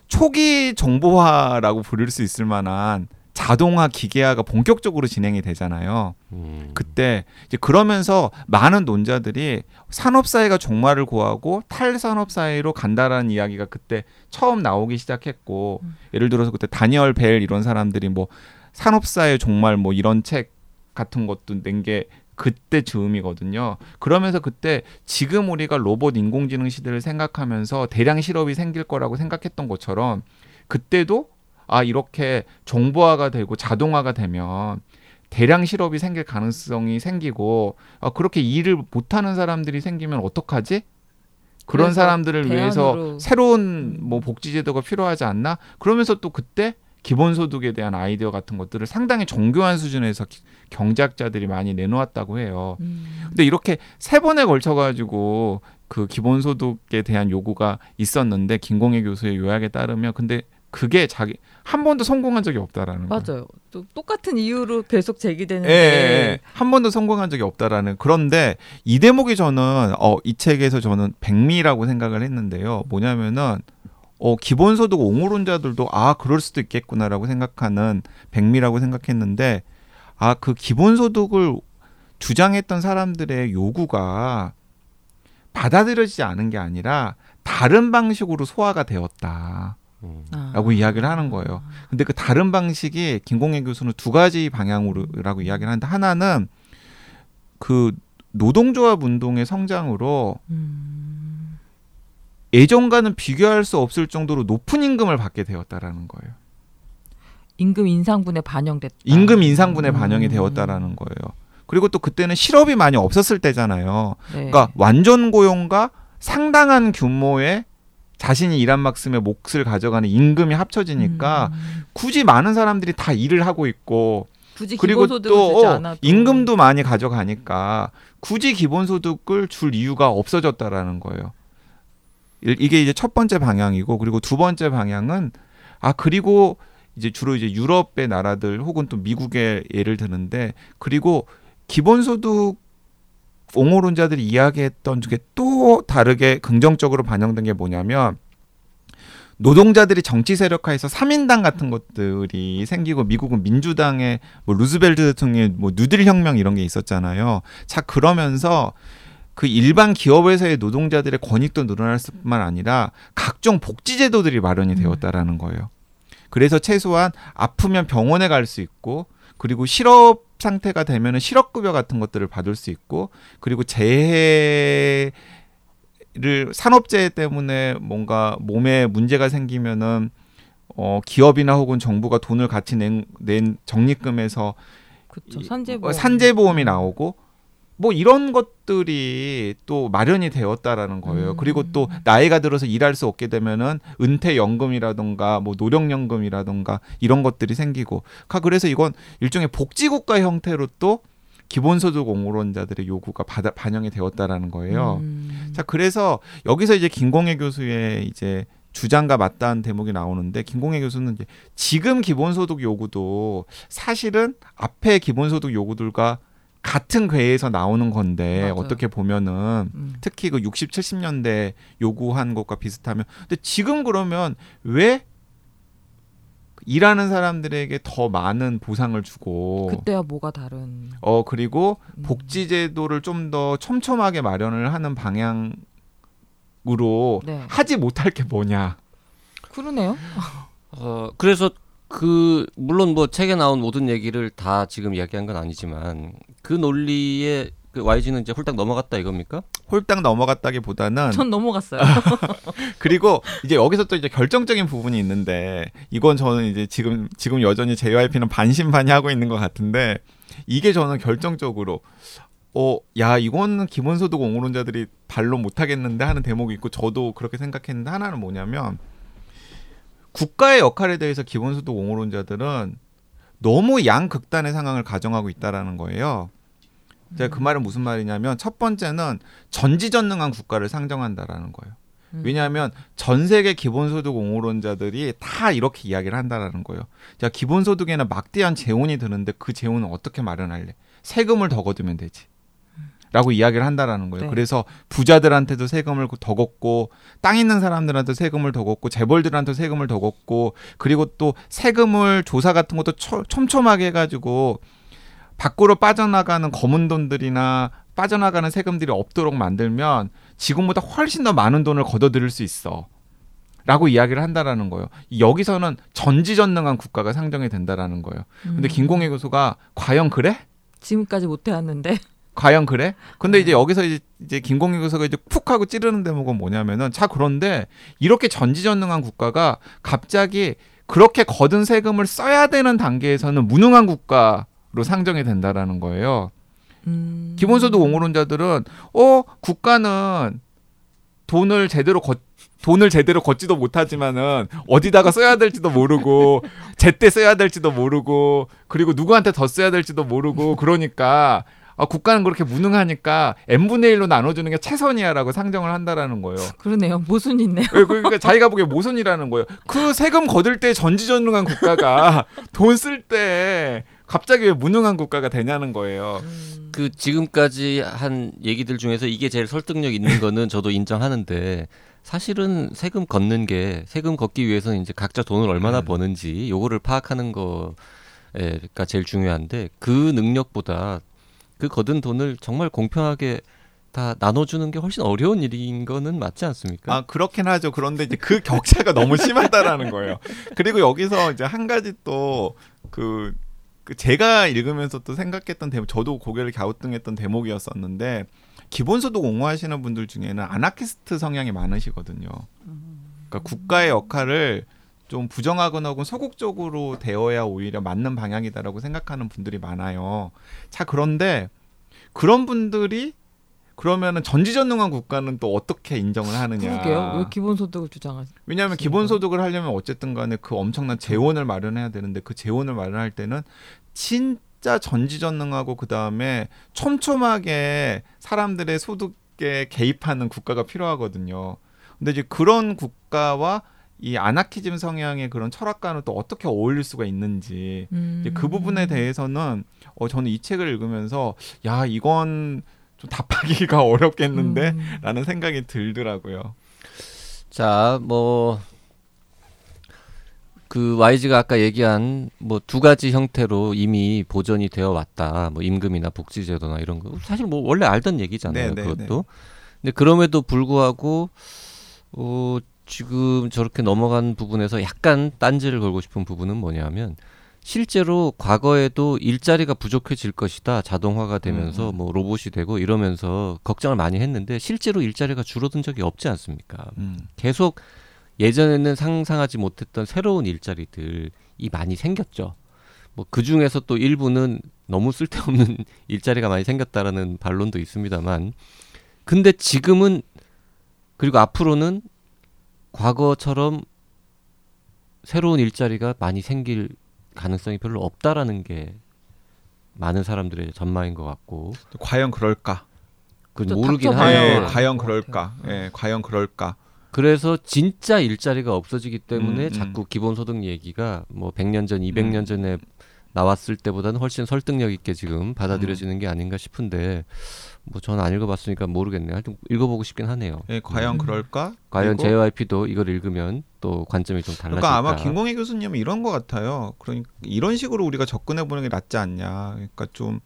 초기 정보화라고 부를 수 있을 만한 자동화 기계화가 본격적으로 진행이 되잖아요. 음. 그때 이제 그러면서 많은 논자들이 산업 사회가 종말을 고하고 탈산업 사회로 간다라는 이야기가 그때 처음 나오기 시작했고 음. 예를 들어서 그때 다니엘 벨 이런 사람들이 뭐 산업 사회 종말 뭐 이런 책 같은 것도 낸 게 그때 즈음이거든요. 그러면서 그때 지금 우리가 로봇 인공지능 시대를 생각하면서 대량 실업이 생길 거라고 생각했던 것처럼 그때도 아 이렇게 정보화가 되고 자동화가 되면 대량 실업이 생길 가능성이 생기고 아, 그렇게 일을 못하는 사람들이 생기면 어떡하지? 그런 사람들을 위해서 대안으로- 새로운 뭐 복지 제도가 필요하지 않나? 그러면서 또 그때 기본소득에 대한 아이디어 같은 것들을 상당히 정교한 수준에서 기- 경제학자들이 많이 내놓았다고 해요. 음. 근데 이렇게 세 번에 걸쳐 가지고 그 기본소득에 대한 요구가 있었는데 김공혜 교수의 요약에 따르면 근데 그게 자기 한 번도 성공한 적이 없다라는 거예요. 맞아요. 또 똑같은 이유로 계속 예, 제기되는데 예, 예. 한 번도 성공한 적이 없다라는 그런데 이 대목이 저는 어, 이 책에서 저는 백미라고 생각을 했는데요. 뭐냐면은 어, 기본소득 옹호론자들도 아 그럴 수도 있겠구나라고 생각하는 백미라고 생각했는데 아 그 기본소득을 주장했던 사람들의 요구가 받아들여지지 않은 게 아니라 다른 방식으로 소화가 되었다. 음. 아. 라고 이야기를 하는 거예요. 근데 그 다른 방식이 김공혜 교수는 두 가지 방향으로라고 이야기를 하는데 하나는 그 노동조합 운동의 성장으로 음. 예전과는 비교할 수 없을 정도로 높은 임금을 받게 되었다라는 거예요. 임금 인상분에 반영됐다. 임금 인상분에 음. 반영이 되었다라는 거예요. 그리고 또 그때는 실업이 많이 없었을 때잖아요. 네. 그러니까 완전 고용과 상당한 규모의 자신이 일한 만큼의 몫을 가져가는 임금이 합쳐지니까 음. 굳이 많은 사람들이 다 일을 하고 있고 굳이 그리고 또 어, 임금도 많이 가져가니까 굳이 기본소득을 줄 이유가 없어졌다라는 거예요. 일- 이게 이제 첫 번째 방향이고 그리고 두 번째 방향은 아 그리고 이제 주로 이제 유럽의 나라들 혹은 또 미국의 예를 드는데 그리고 기본소득 옹호론자들이 이야기했던 중에 또 다르게 긍정적으로 반영된 게 뭐냐면 노동자들이 정치 세력화해서 3인당 같은 것들이 생기고 미국은 민주당의 뭐 루즈벨트 대통령의 뭐 누딜 혁명 이런 게 있었잖아요. 자 그러면서 그 일반 기업에서의 노동자들의 권익도 늘어날 뿐만 아니라 각종 복지 제도들이 마련이 음. 되었다라는 거예요. 그래서 최소한 아프면 병원에 갈 수 있고 그리고 실업 상태가 되면은 실업급여 같은 것들을 받을 수 있고 그리고 재해를 산업재해 때문에 뭔가 몸에 문제가 생기면은 어 기업이나 혹은 정부가 돈을 같이 낸, 낸 적립금에서 산재보험 어, 산재보험이 나오고 뭐 이런 것들이 또 마련이 되었다라는 거예요. 음. 그리고 또 나이가 들어서 일할 수 없게 되면은 은퇴 연금이라던가 뭐 노령 연금이라던가 이런 것들이 생기고 가- 그래서 이건 일종의 복지 국가 형태로 또 기본소득 옹호론자들의 요구가 받아, 반영이 되었다라는 거예요. 음. 자 그래서 여기서 이제 김공혜 교수의 이제 주장과 맞닿은 대목이 나오는데 김공혜 교수는 이제 지금 기본소득 요구도 사실은 앞에 기본소득 요구들과 같은 궤에서 나오는 건데 맞아요. 어떻게 보면은 음. 특히 그 60, 70년대 요구한 것과 비슷하면 근데 지금 그러면 왜 일하는 사람들에게 더 많은 보상을 주고 그때와 뭐가 다른 어 그리고 음. 복지 제도를 좀 더 촘촘하게 마련을 하는 방향으로 네. 하지 못할 게 뭐냐. 그러네요. 어 그래서 그 물론 뭐 책에 나온 모든 얘기를 다 지금 이야기한 건 아니지만 그 논리에 그 YG는 이제 홀딱 넘어갔다 이겁니까? 홀딱 넘어갔다기보다는 전 넘어갔어요. 그리고 이제 여기서 또 이제 결정적인 부분이 있는데 이건 저는 이제 지금 지금 여전히 JYP는 반신반의하고 있는 것 같은데 이게 저는 결정적으로 어 야 이거는 기본소득 옹호론자들이 반론 못하겠는데 하는 대목이 있고 저도 그렇게 생각했는데 하나는 뭐냐면 국가의 역할에 대해서 기본소득 옹호론자들은 너무 양극단의 상황을 가정하고 있다라는 거예요. 제가 그 말은 무슨 말이냐면 첫 번째는 전지전능한 국가를 상정한다라는 거예요. 음. 왜냐하면 전 세계 기본소득 옹호론자들이 다 이렇게 이야기를 한다라는 거예요. 자, 기본소득에는 막대한 재원이 드는데 그 재원은 어떻게 마련할래? 세금을 더 걷으면 되지. 라고 이야기를 한다라는 거예요. 네. 그래서 부자들한테도 세금을 더 걷고 땅 있는 사람들한테 세금을 더 걷고 재벌들한테 세금을 더 걷고 그리고 또 세금을 조사 같은 것도 초- 촘촘하게 해가지고 밖으로 빠져나가는 검은 돈들이나 빠져나가는 세금들이 없도록 만들면 지금보다 훨씬 더 많은 돈을 걷어들일 수 있어. 라고 이야기를 한다라는 거예요. 여기서는 전지전능한 국가가 상정이 된다라는 거예요. 근데 음. 김공혜 교수가 과연 그래? 지금까지 못 해왔는데 과연 그래? 근데 이제 여기서 이제, 이제 김공희 교수가 이제 푹 하고 찌르는 대목은 뭐냐면은 자 그런데 이렇게 전지전능한 국가가 갑자기 그렇게 거둔 세금을 써야 되는 단계에서는 무능한 국가로 상정이 된다라는 거예요. 음. 기본소득 옹호론자들은 어 국가는 돈을 제대로 걷 돈을 제대로 걷지도 못하지만은 어디다가 써야 될지도 모르고 제때 써야 될지도 모르고 그리고 누구한테 더 써야 될지도 모르고 그러니까 아, 국가는 그렇게 무능하니까 n분의 1로 나눠주는 게 최선이야라고 상정을 한다라는 거예요. 그러네요. 모순 있네요. 예, 그러니까 자기가 보기에 모순이라는 거예요. 그 세금 거둘 때 전지전능한 국가가 돈 쓸 때 갑자기 왜 무능한 국가가 되냐는 거예요. 음. 그 지금까지 한 얘기들 중에서 이게 제일 설득력 있는 거는 저도 인정하는데 사실은 세금 걷는 게 세금 걷기 위해서는 이제 각자 돈을 얼마나 음. 버는지 요거를 파악하는 거가 제일 중요한데 그 능력보다 그 거둔 돈을 정말 공평하게 다 나눠주는 게 훨씬 어려운 일인 거는 맞지 않습니까? 아 그렇긴 하죠. 그런데 이제 그 격차가 너무 심하다라는 거예요. 그리고 여기서 이제 한 가지 또 그 그 제가 읽으면서 또 생각했던 대목, 저도 고개를 갸우뚱했던 대목이었었는데 기본소득 옹호하시는 분들 중에는 아나키스트 성향이 많으시거든요. 그러니까 국가의 역할을 좀 부정하거나 혹은 소극적으로 되어야 오히려 맞는 방향이다라고 생각하는 분들이 많아요. 자 그런데 그런 분들이 그러면은 전지전능한 국가는 또 어떻게 인정을 하느냐? 그러게요. 왜 기본소득을 주장하지? 왜냐하면 기본소득을 하려면 어쨌든 간에 그 엄청난 재원을 마련해야 되는데 그 재원을 마련할 때는 진짜 전지전능하고 그 다음에 촘촘하게 사람들의 소득에 개입하는 국가가 필요하거든요. 근데 이제 그런 국가와 이 아나키즘 성향의 그런 철학과는 또 어떻게 어울릴 수가 있는지 음. 그 부분에 대해서는 어 저는 이 책을 읽으면서 야 이건 좀 답하기가 어렵겠는데 음. 라는 생각이 들더라고요. 자, 뭐, 그 YG가 아까 얘기한 뭐 두 가지 형태로 이미 보전이 되어 왔다. 뭐 임금이나 복지제도나 이런 거. 사실 뭐 원래 알던 얘기잖아요. 네, 네, 그것도. 근데 그럼에도 불구하고, 어, 지금 저렇게 넘어간 부분에서 약간 딴지를 걸고 싶은 부분은 뭐냐면, 실제로 과거에도 일자리가 부족해질 것이다. 자동화가 되면서 음, 음. 뭐 로봇이 되고 이러면서 걱정을 많이 했는데 실제로 일자리가 줄어든 적이 없지 않습니까? 음. 계속 예전에는 상상하지 못했던 새로운 일자리들이 많이 생겼죠. 뭐 그 중에서 또 일부는 너무 쓸데없는 일자리가 많이 생겼다라는 반론도 있습니다만, 근데 지금은 그리고 앞으로는 과거처럼 새로운 일자리가 많이 생길 가능성이 별로 없다라는 게 많은 사람들의 전망인 것 같고, 과연 그럴까? 그또 모르긴 예, 네. 과연 그럴까? 예, 과연 그럴까? 그래서 진짜 일자리가 없어지기 때문에 음, 음. 자꾸 기본소득 얘기가 뭐 100년 전, 200년 전에 나왔을 때보다는 훨씬 설득력 있게 지금 받아들여지는 게 아닌가 싶은데 뭐 저는 안 읽어봤으니까 모르겠네요. 하여튼 읽어보고 싶긴 하네요. 예, 과연 음. 그럴까? 과연 그리고- JYP도 이걸 읽으면 또 관점이 좀 달라질까? 그러니까 아마 김공희 교수님은 이런 것 같아요. 그러니까 이런 식으로 우리가 접근해 보는 게 낫지 않냐. 그러니까 좀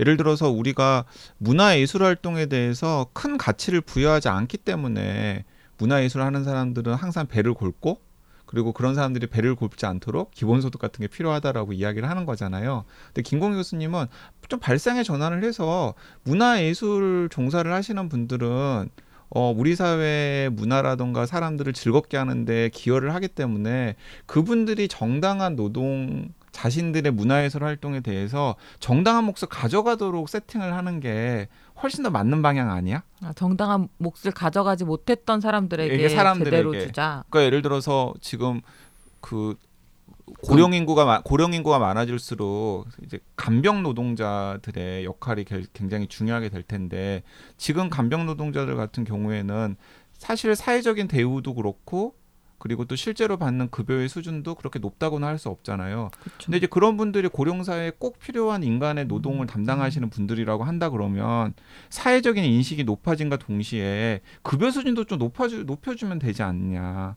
예를 들어서 우리가 문화 예술 활동에 대해서 큰 가치를 부여하지 않기 때문에 문화 예술을 하는 사람들은 항상 배를 골고 그리고 그런 사람들이 배를 곪지 않도록 기본소득 같은 게 필요하다라고 이야기를 하는 거잖아요. 근데 김공희 교수님은 좀 발상의 전환을 해서 문화 예술 종사를 하시는 분들은 어, 우리 사회의 문화라던가 사람들을 즐겁게 하는데 기여를 하기 때문에 그분들이 정당한 노동 자신들의 문화예술 활동에 대해서 정당한 몫을 가져가도록 세팅을 하는 게 훨씬 더 맞는 방향 아니야? 아, 정당한 몫을 가져가지 못했던 사람들에게 사람들에게. 제대로 주자. 그러니까 예를 들어서 지금 그 고령 인구가 마- 고령 인구가 많아질수록 이제 간병 노동자들의 역할이 게- 굉장히 중요하게 될 텐데 지금 간병 노동자들 같은 경우에는 사실 사회적인 대우도 그렇고 그리고 또 실제로 받는 급여의 수준도 그렇게 높다고는 할 수 없잖아요. 그쵸. 근데 이제 그런 분들이 고령 사회에 꼭 필요한 인간의 노동을 음. 담당하시는 분들이라고 한다 그러면 사회적인 인식이 높아진과 동시에 급여 수준도 좀 높아주 높여주면 되지 않냐.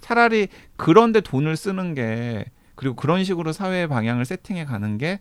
차라리 그런데 돈을 쓰는 게 그리고 그런 식으로 사회의 방향을 세팅해 가는 게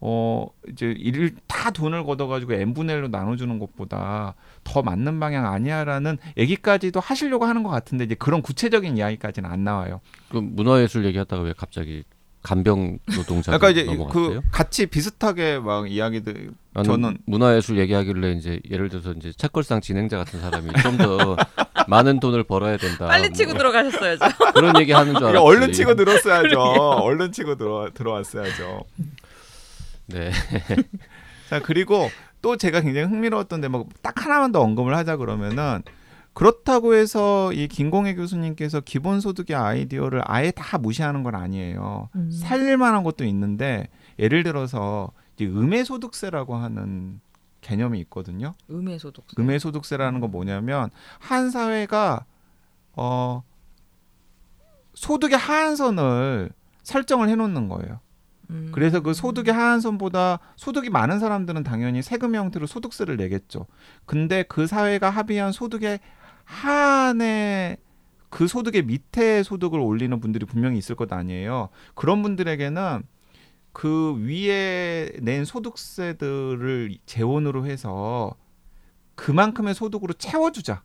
어 이제 일을 다 돈을 걷어가지고 n 분의 1로 나눠주는 것보다 더 맞는 방향 아니야라는 얘기까지도 하시려고 하는 것 같은데 이제 그런 구체적인 이야기까지는 안 나와요. 그 문화예술 얘기하다가 왜 갑자기 간병 노동자 그러니까 이제 넘어갔어요? 그 같이 비슷하게 막 이야기들 저는- 문화예술 얘기하길래 이제 예를 들어서 이제 책걸상 진행자 같은 사람이 좀 더 많은 돈을 벌어야 된다. 빨리 뭐 치고 들어가셨어야죠. 그런 얘기 하는 줄 알았지. 얼른 치고 들었어야죠. 얼른 치고 들어 들어왔어야죠. 네. 자 그리고 또 제가 굉장히 흥미로웠던 대목 딱 하나만 더 언급을 하자 그러면은 그렇다고 해서 이 김공혜 교수님께서 기본소득의 아이디어를 아예 다 무시하는 건 아니에요. 음. 살릴 만한 것도 있는데 예를 들어서 이제 음해소득세라고 하는 개념이 있거든요. 음해소득. 음해소득세라는 건 뭐냐면 한 사회가 어 소득의 하한선을 설정을 해놓는 거예요. 음. 그래서 그 소득의 하한선보다 소득이 많은 사람들은 당연히 세금 형태로 소득세를 내겠죠. 근데 그 사회가 합의한 소득의 하한에 그 소득의 밑에 소득을 올리는 분들이 분명히 있을 것 아니에요. 그런 분들에게는 그 위에 낸 소득세들을 재원으로 해서 그만큼의 소득으로 채워주자.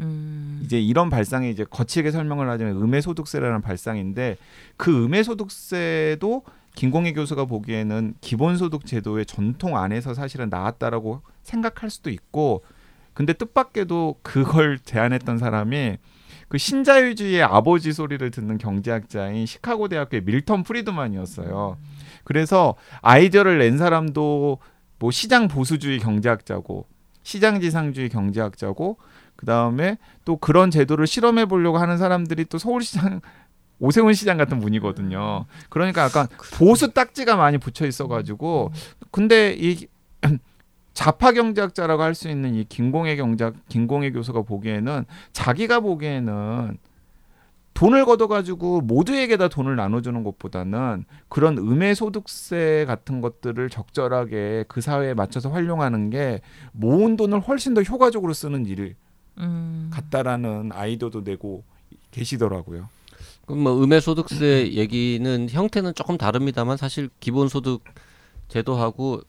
음. 이제 이런 발상이 이제 거칠게 설명을 하자면 음해소득세라는 발상인데 그 음해소득세도 김공희 교수가 보기에는 기본소득 제도의 전통 안에서 사실은 나왔다라고 생각할 수도 있고 근데 뜻밖에도 그걸 제안했던 사람이 그 신자유주의의 아버지 소리를 듣는 경제학자인 시카고 대학교의 밀턴 프리드만이었어요. 그래서 아이디어를 낸 사람도 뭐 시장 보수주의 경제학자고 시장 지상주의 경제학자고 그 다음에 또 그런 제도를 실험해 보려고 하는 사람들이 또 서울시장 오세훈 시장 같은 분이거든요. 그러니까 약간 보수 딱지가 많이 붙여 있어가지고 근데 이 좌파 경제학자라고 할 수 있는 이 김공혜 경제학 김공혜 교수가 보기에는 자기가 보기에는 돈을 걷어가지고 모두에게 다 돈을 나눠주는 것보다는 그런 음해 소득세 같은 것들을 적절하게 그 사회에 맞춰서 활용하는 게 모은 돈을 훨씬 더 효과적으로 쓰는 일 음. 같다라는 아이디어도 내고 계시더라고요. 그럼 뭐 음해소득세 얘기는 형태는 조금 다릅니다만 사실 기본소득 제도하고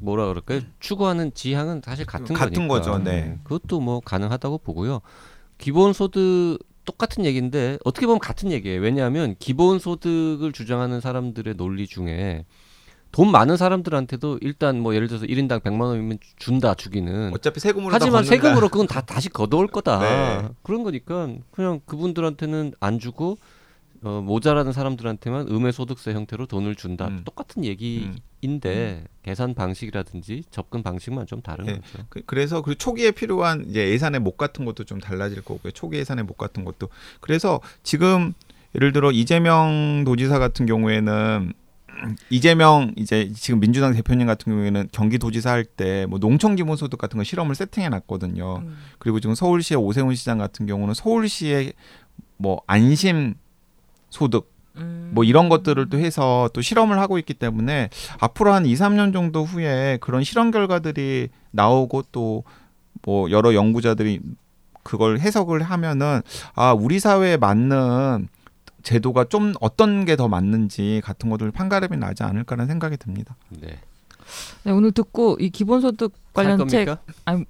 뭐라 그럴까요? 추구하는 지향은 사실 같은 같은 거니까. 거죠, 네. 그것도 뭐 가능하다고 보고요. 기본소득 똑같은 얘기인데 어떻게 보면 같은 얘기예요. 왜냐하면 기본소득을 주장하는 사람들의 논리 중에 돈 많은 사람들한테도 일단 뭐 예를 들어서 1인당 100만 원이면 준다 주기는 어차피 세금으로 하지만. 세금으로 그건 다 다시 걷어올 거다. 네. 그런 거니까 그냥 그분들한테는 안 주고 어, 모자라는 사람들한테만 음해소득세 형태로 돈을 준다. 음. 똑같은 얘기인데 계산 방식이라든지 접근 방식만 좀 다른 네. 거죠. 그, 그래서 그 초기에 필요한 이제 예산의 목 같은 것도 좀 달라질 거고요. 초기 예산의 목 같은 것도 그래서 지금 예를 들어 이재명 도지사 같은 경우에는 이재명 이제 지금 민주당 대표님 같은 경우에는 경기도지사 할 때 뭐 농촌 기본소득 같은 거 실험을 세팅해 놨거든요. 음. 그리고 지금 서울시의 오세훈 시장 같은 경우는 서울시의 뭐 안심 소득 음. 뭐 이런 것들을 또 해서 또 실험을 하고 있기 때문에 앞으로 한 2, 3년 정도 후에 그런 실험 결과들이 나오고 또 뭐 여러 연구자들이 그걸 해석을 하면은 아, 우리 사회에 맞는 제도가 좀 어떤 게 더 맞는지 같은 것들 판가름이 나지 않을까라는 생각이 듭니다. 네. 네, 오늘 듣고 이 기본소득 할 관련 책 겁니까?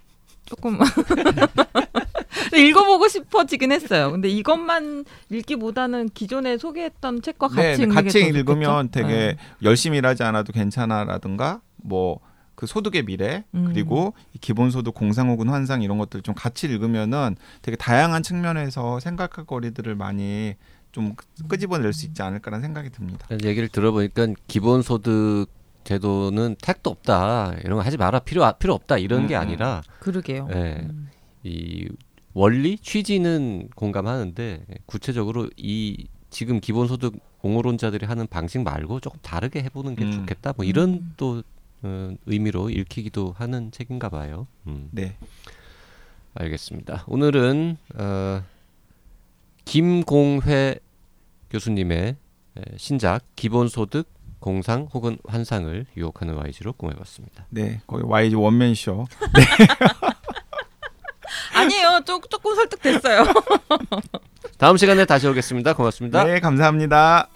조금 읽어보고 싶어지긴 했어요. 근데 이것만 읽기보다는 기존에 소개했던 책과 같이 네, 읽는 같이 읽으면 좋겠죠? 되게 네. 열심히 일하지 않아도 괜찮아라든가 뭐 그 소득의 미래 음. 그리고 이 기본소득 공상호군 환상 이런 것들 좀 같이 읽으면은 되게 다양한 측면에서 생각할 거리들을 많이 좀 끄집어낼 수 있지 않을까라는 생각이 듭니다. 얘기를 들어보니까 기본소득 제도는 택도 없다 이런 거 하지 마라 필요 필요 없다 이런 게 음, 음. 아니라 그러게요. 예. 음. 이 원리 취지는 공감하는데 구체적으로 이 지금 기본소득 옹호론자들이 하는 방식 말고 조금 다르게 해보는 게 음. 좋겠다 뭐 이런 음. 또 어, 의미로 읽히기도 하는 책인가 봐요. 음, 네, 알겠습니다. 오늘은 어, 김공회 교수님의 에, 신작 기본소득 공상 혹은 환상을 유혹하는 YG로 꾸며봤습니다. 네, 거의 YG 원맨 쇼. 아니에요. 조, 조금 설득됐어요. 다음 시간에 다시 오겠습니다. 고맙습니다. 네, 감사합니다.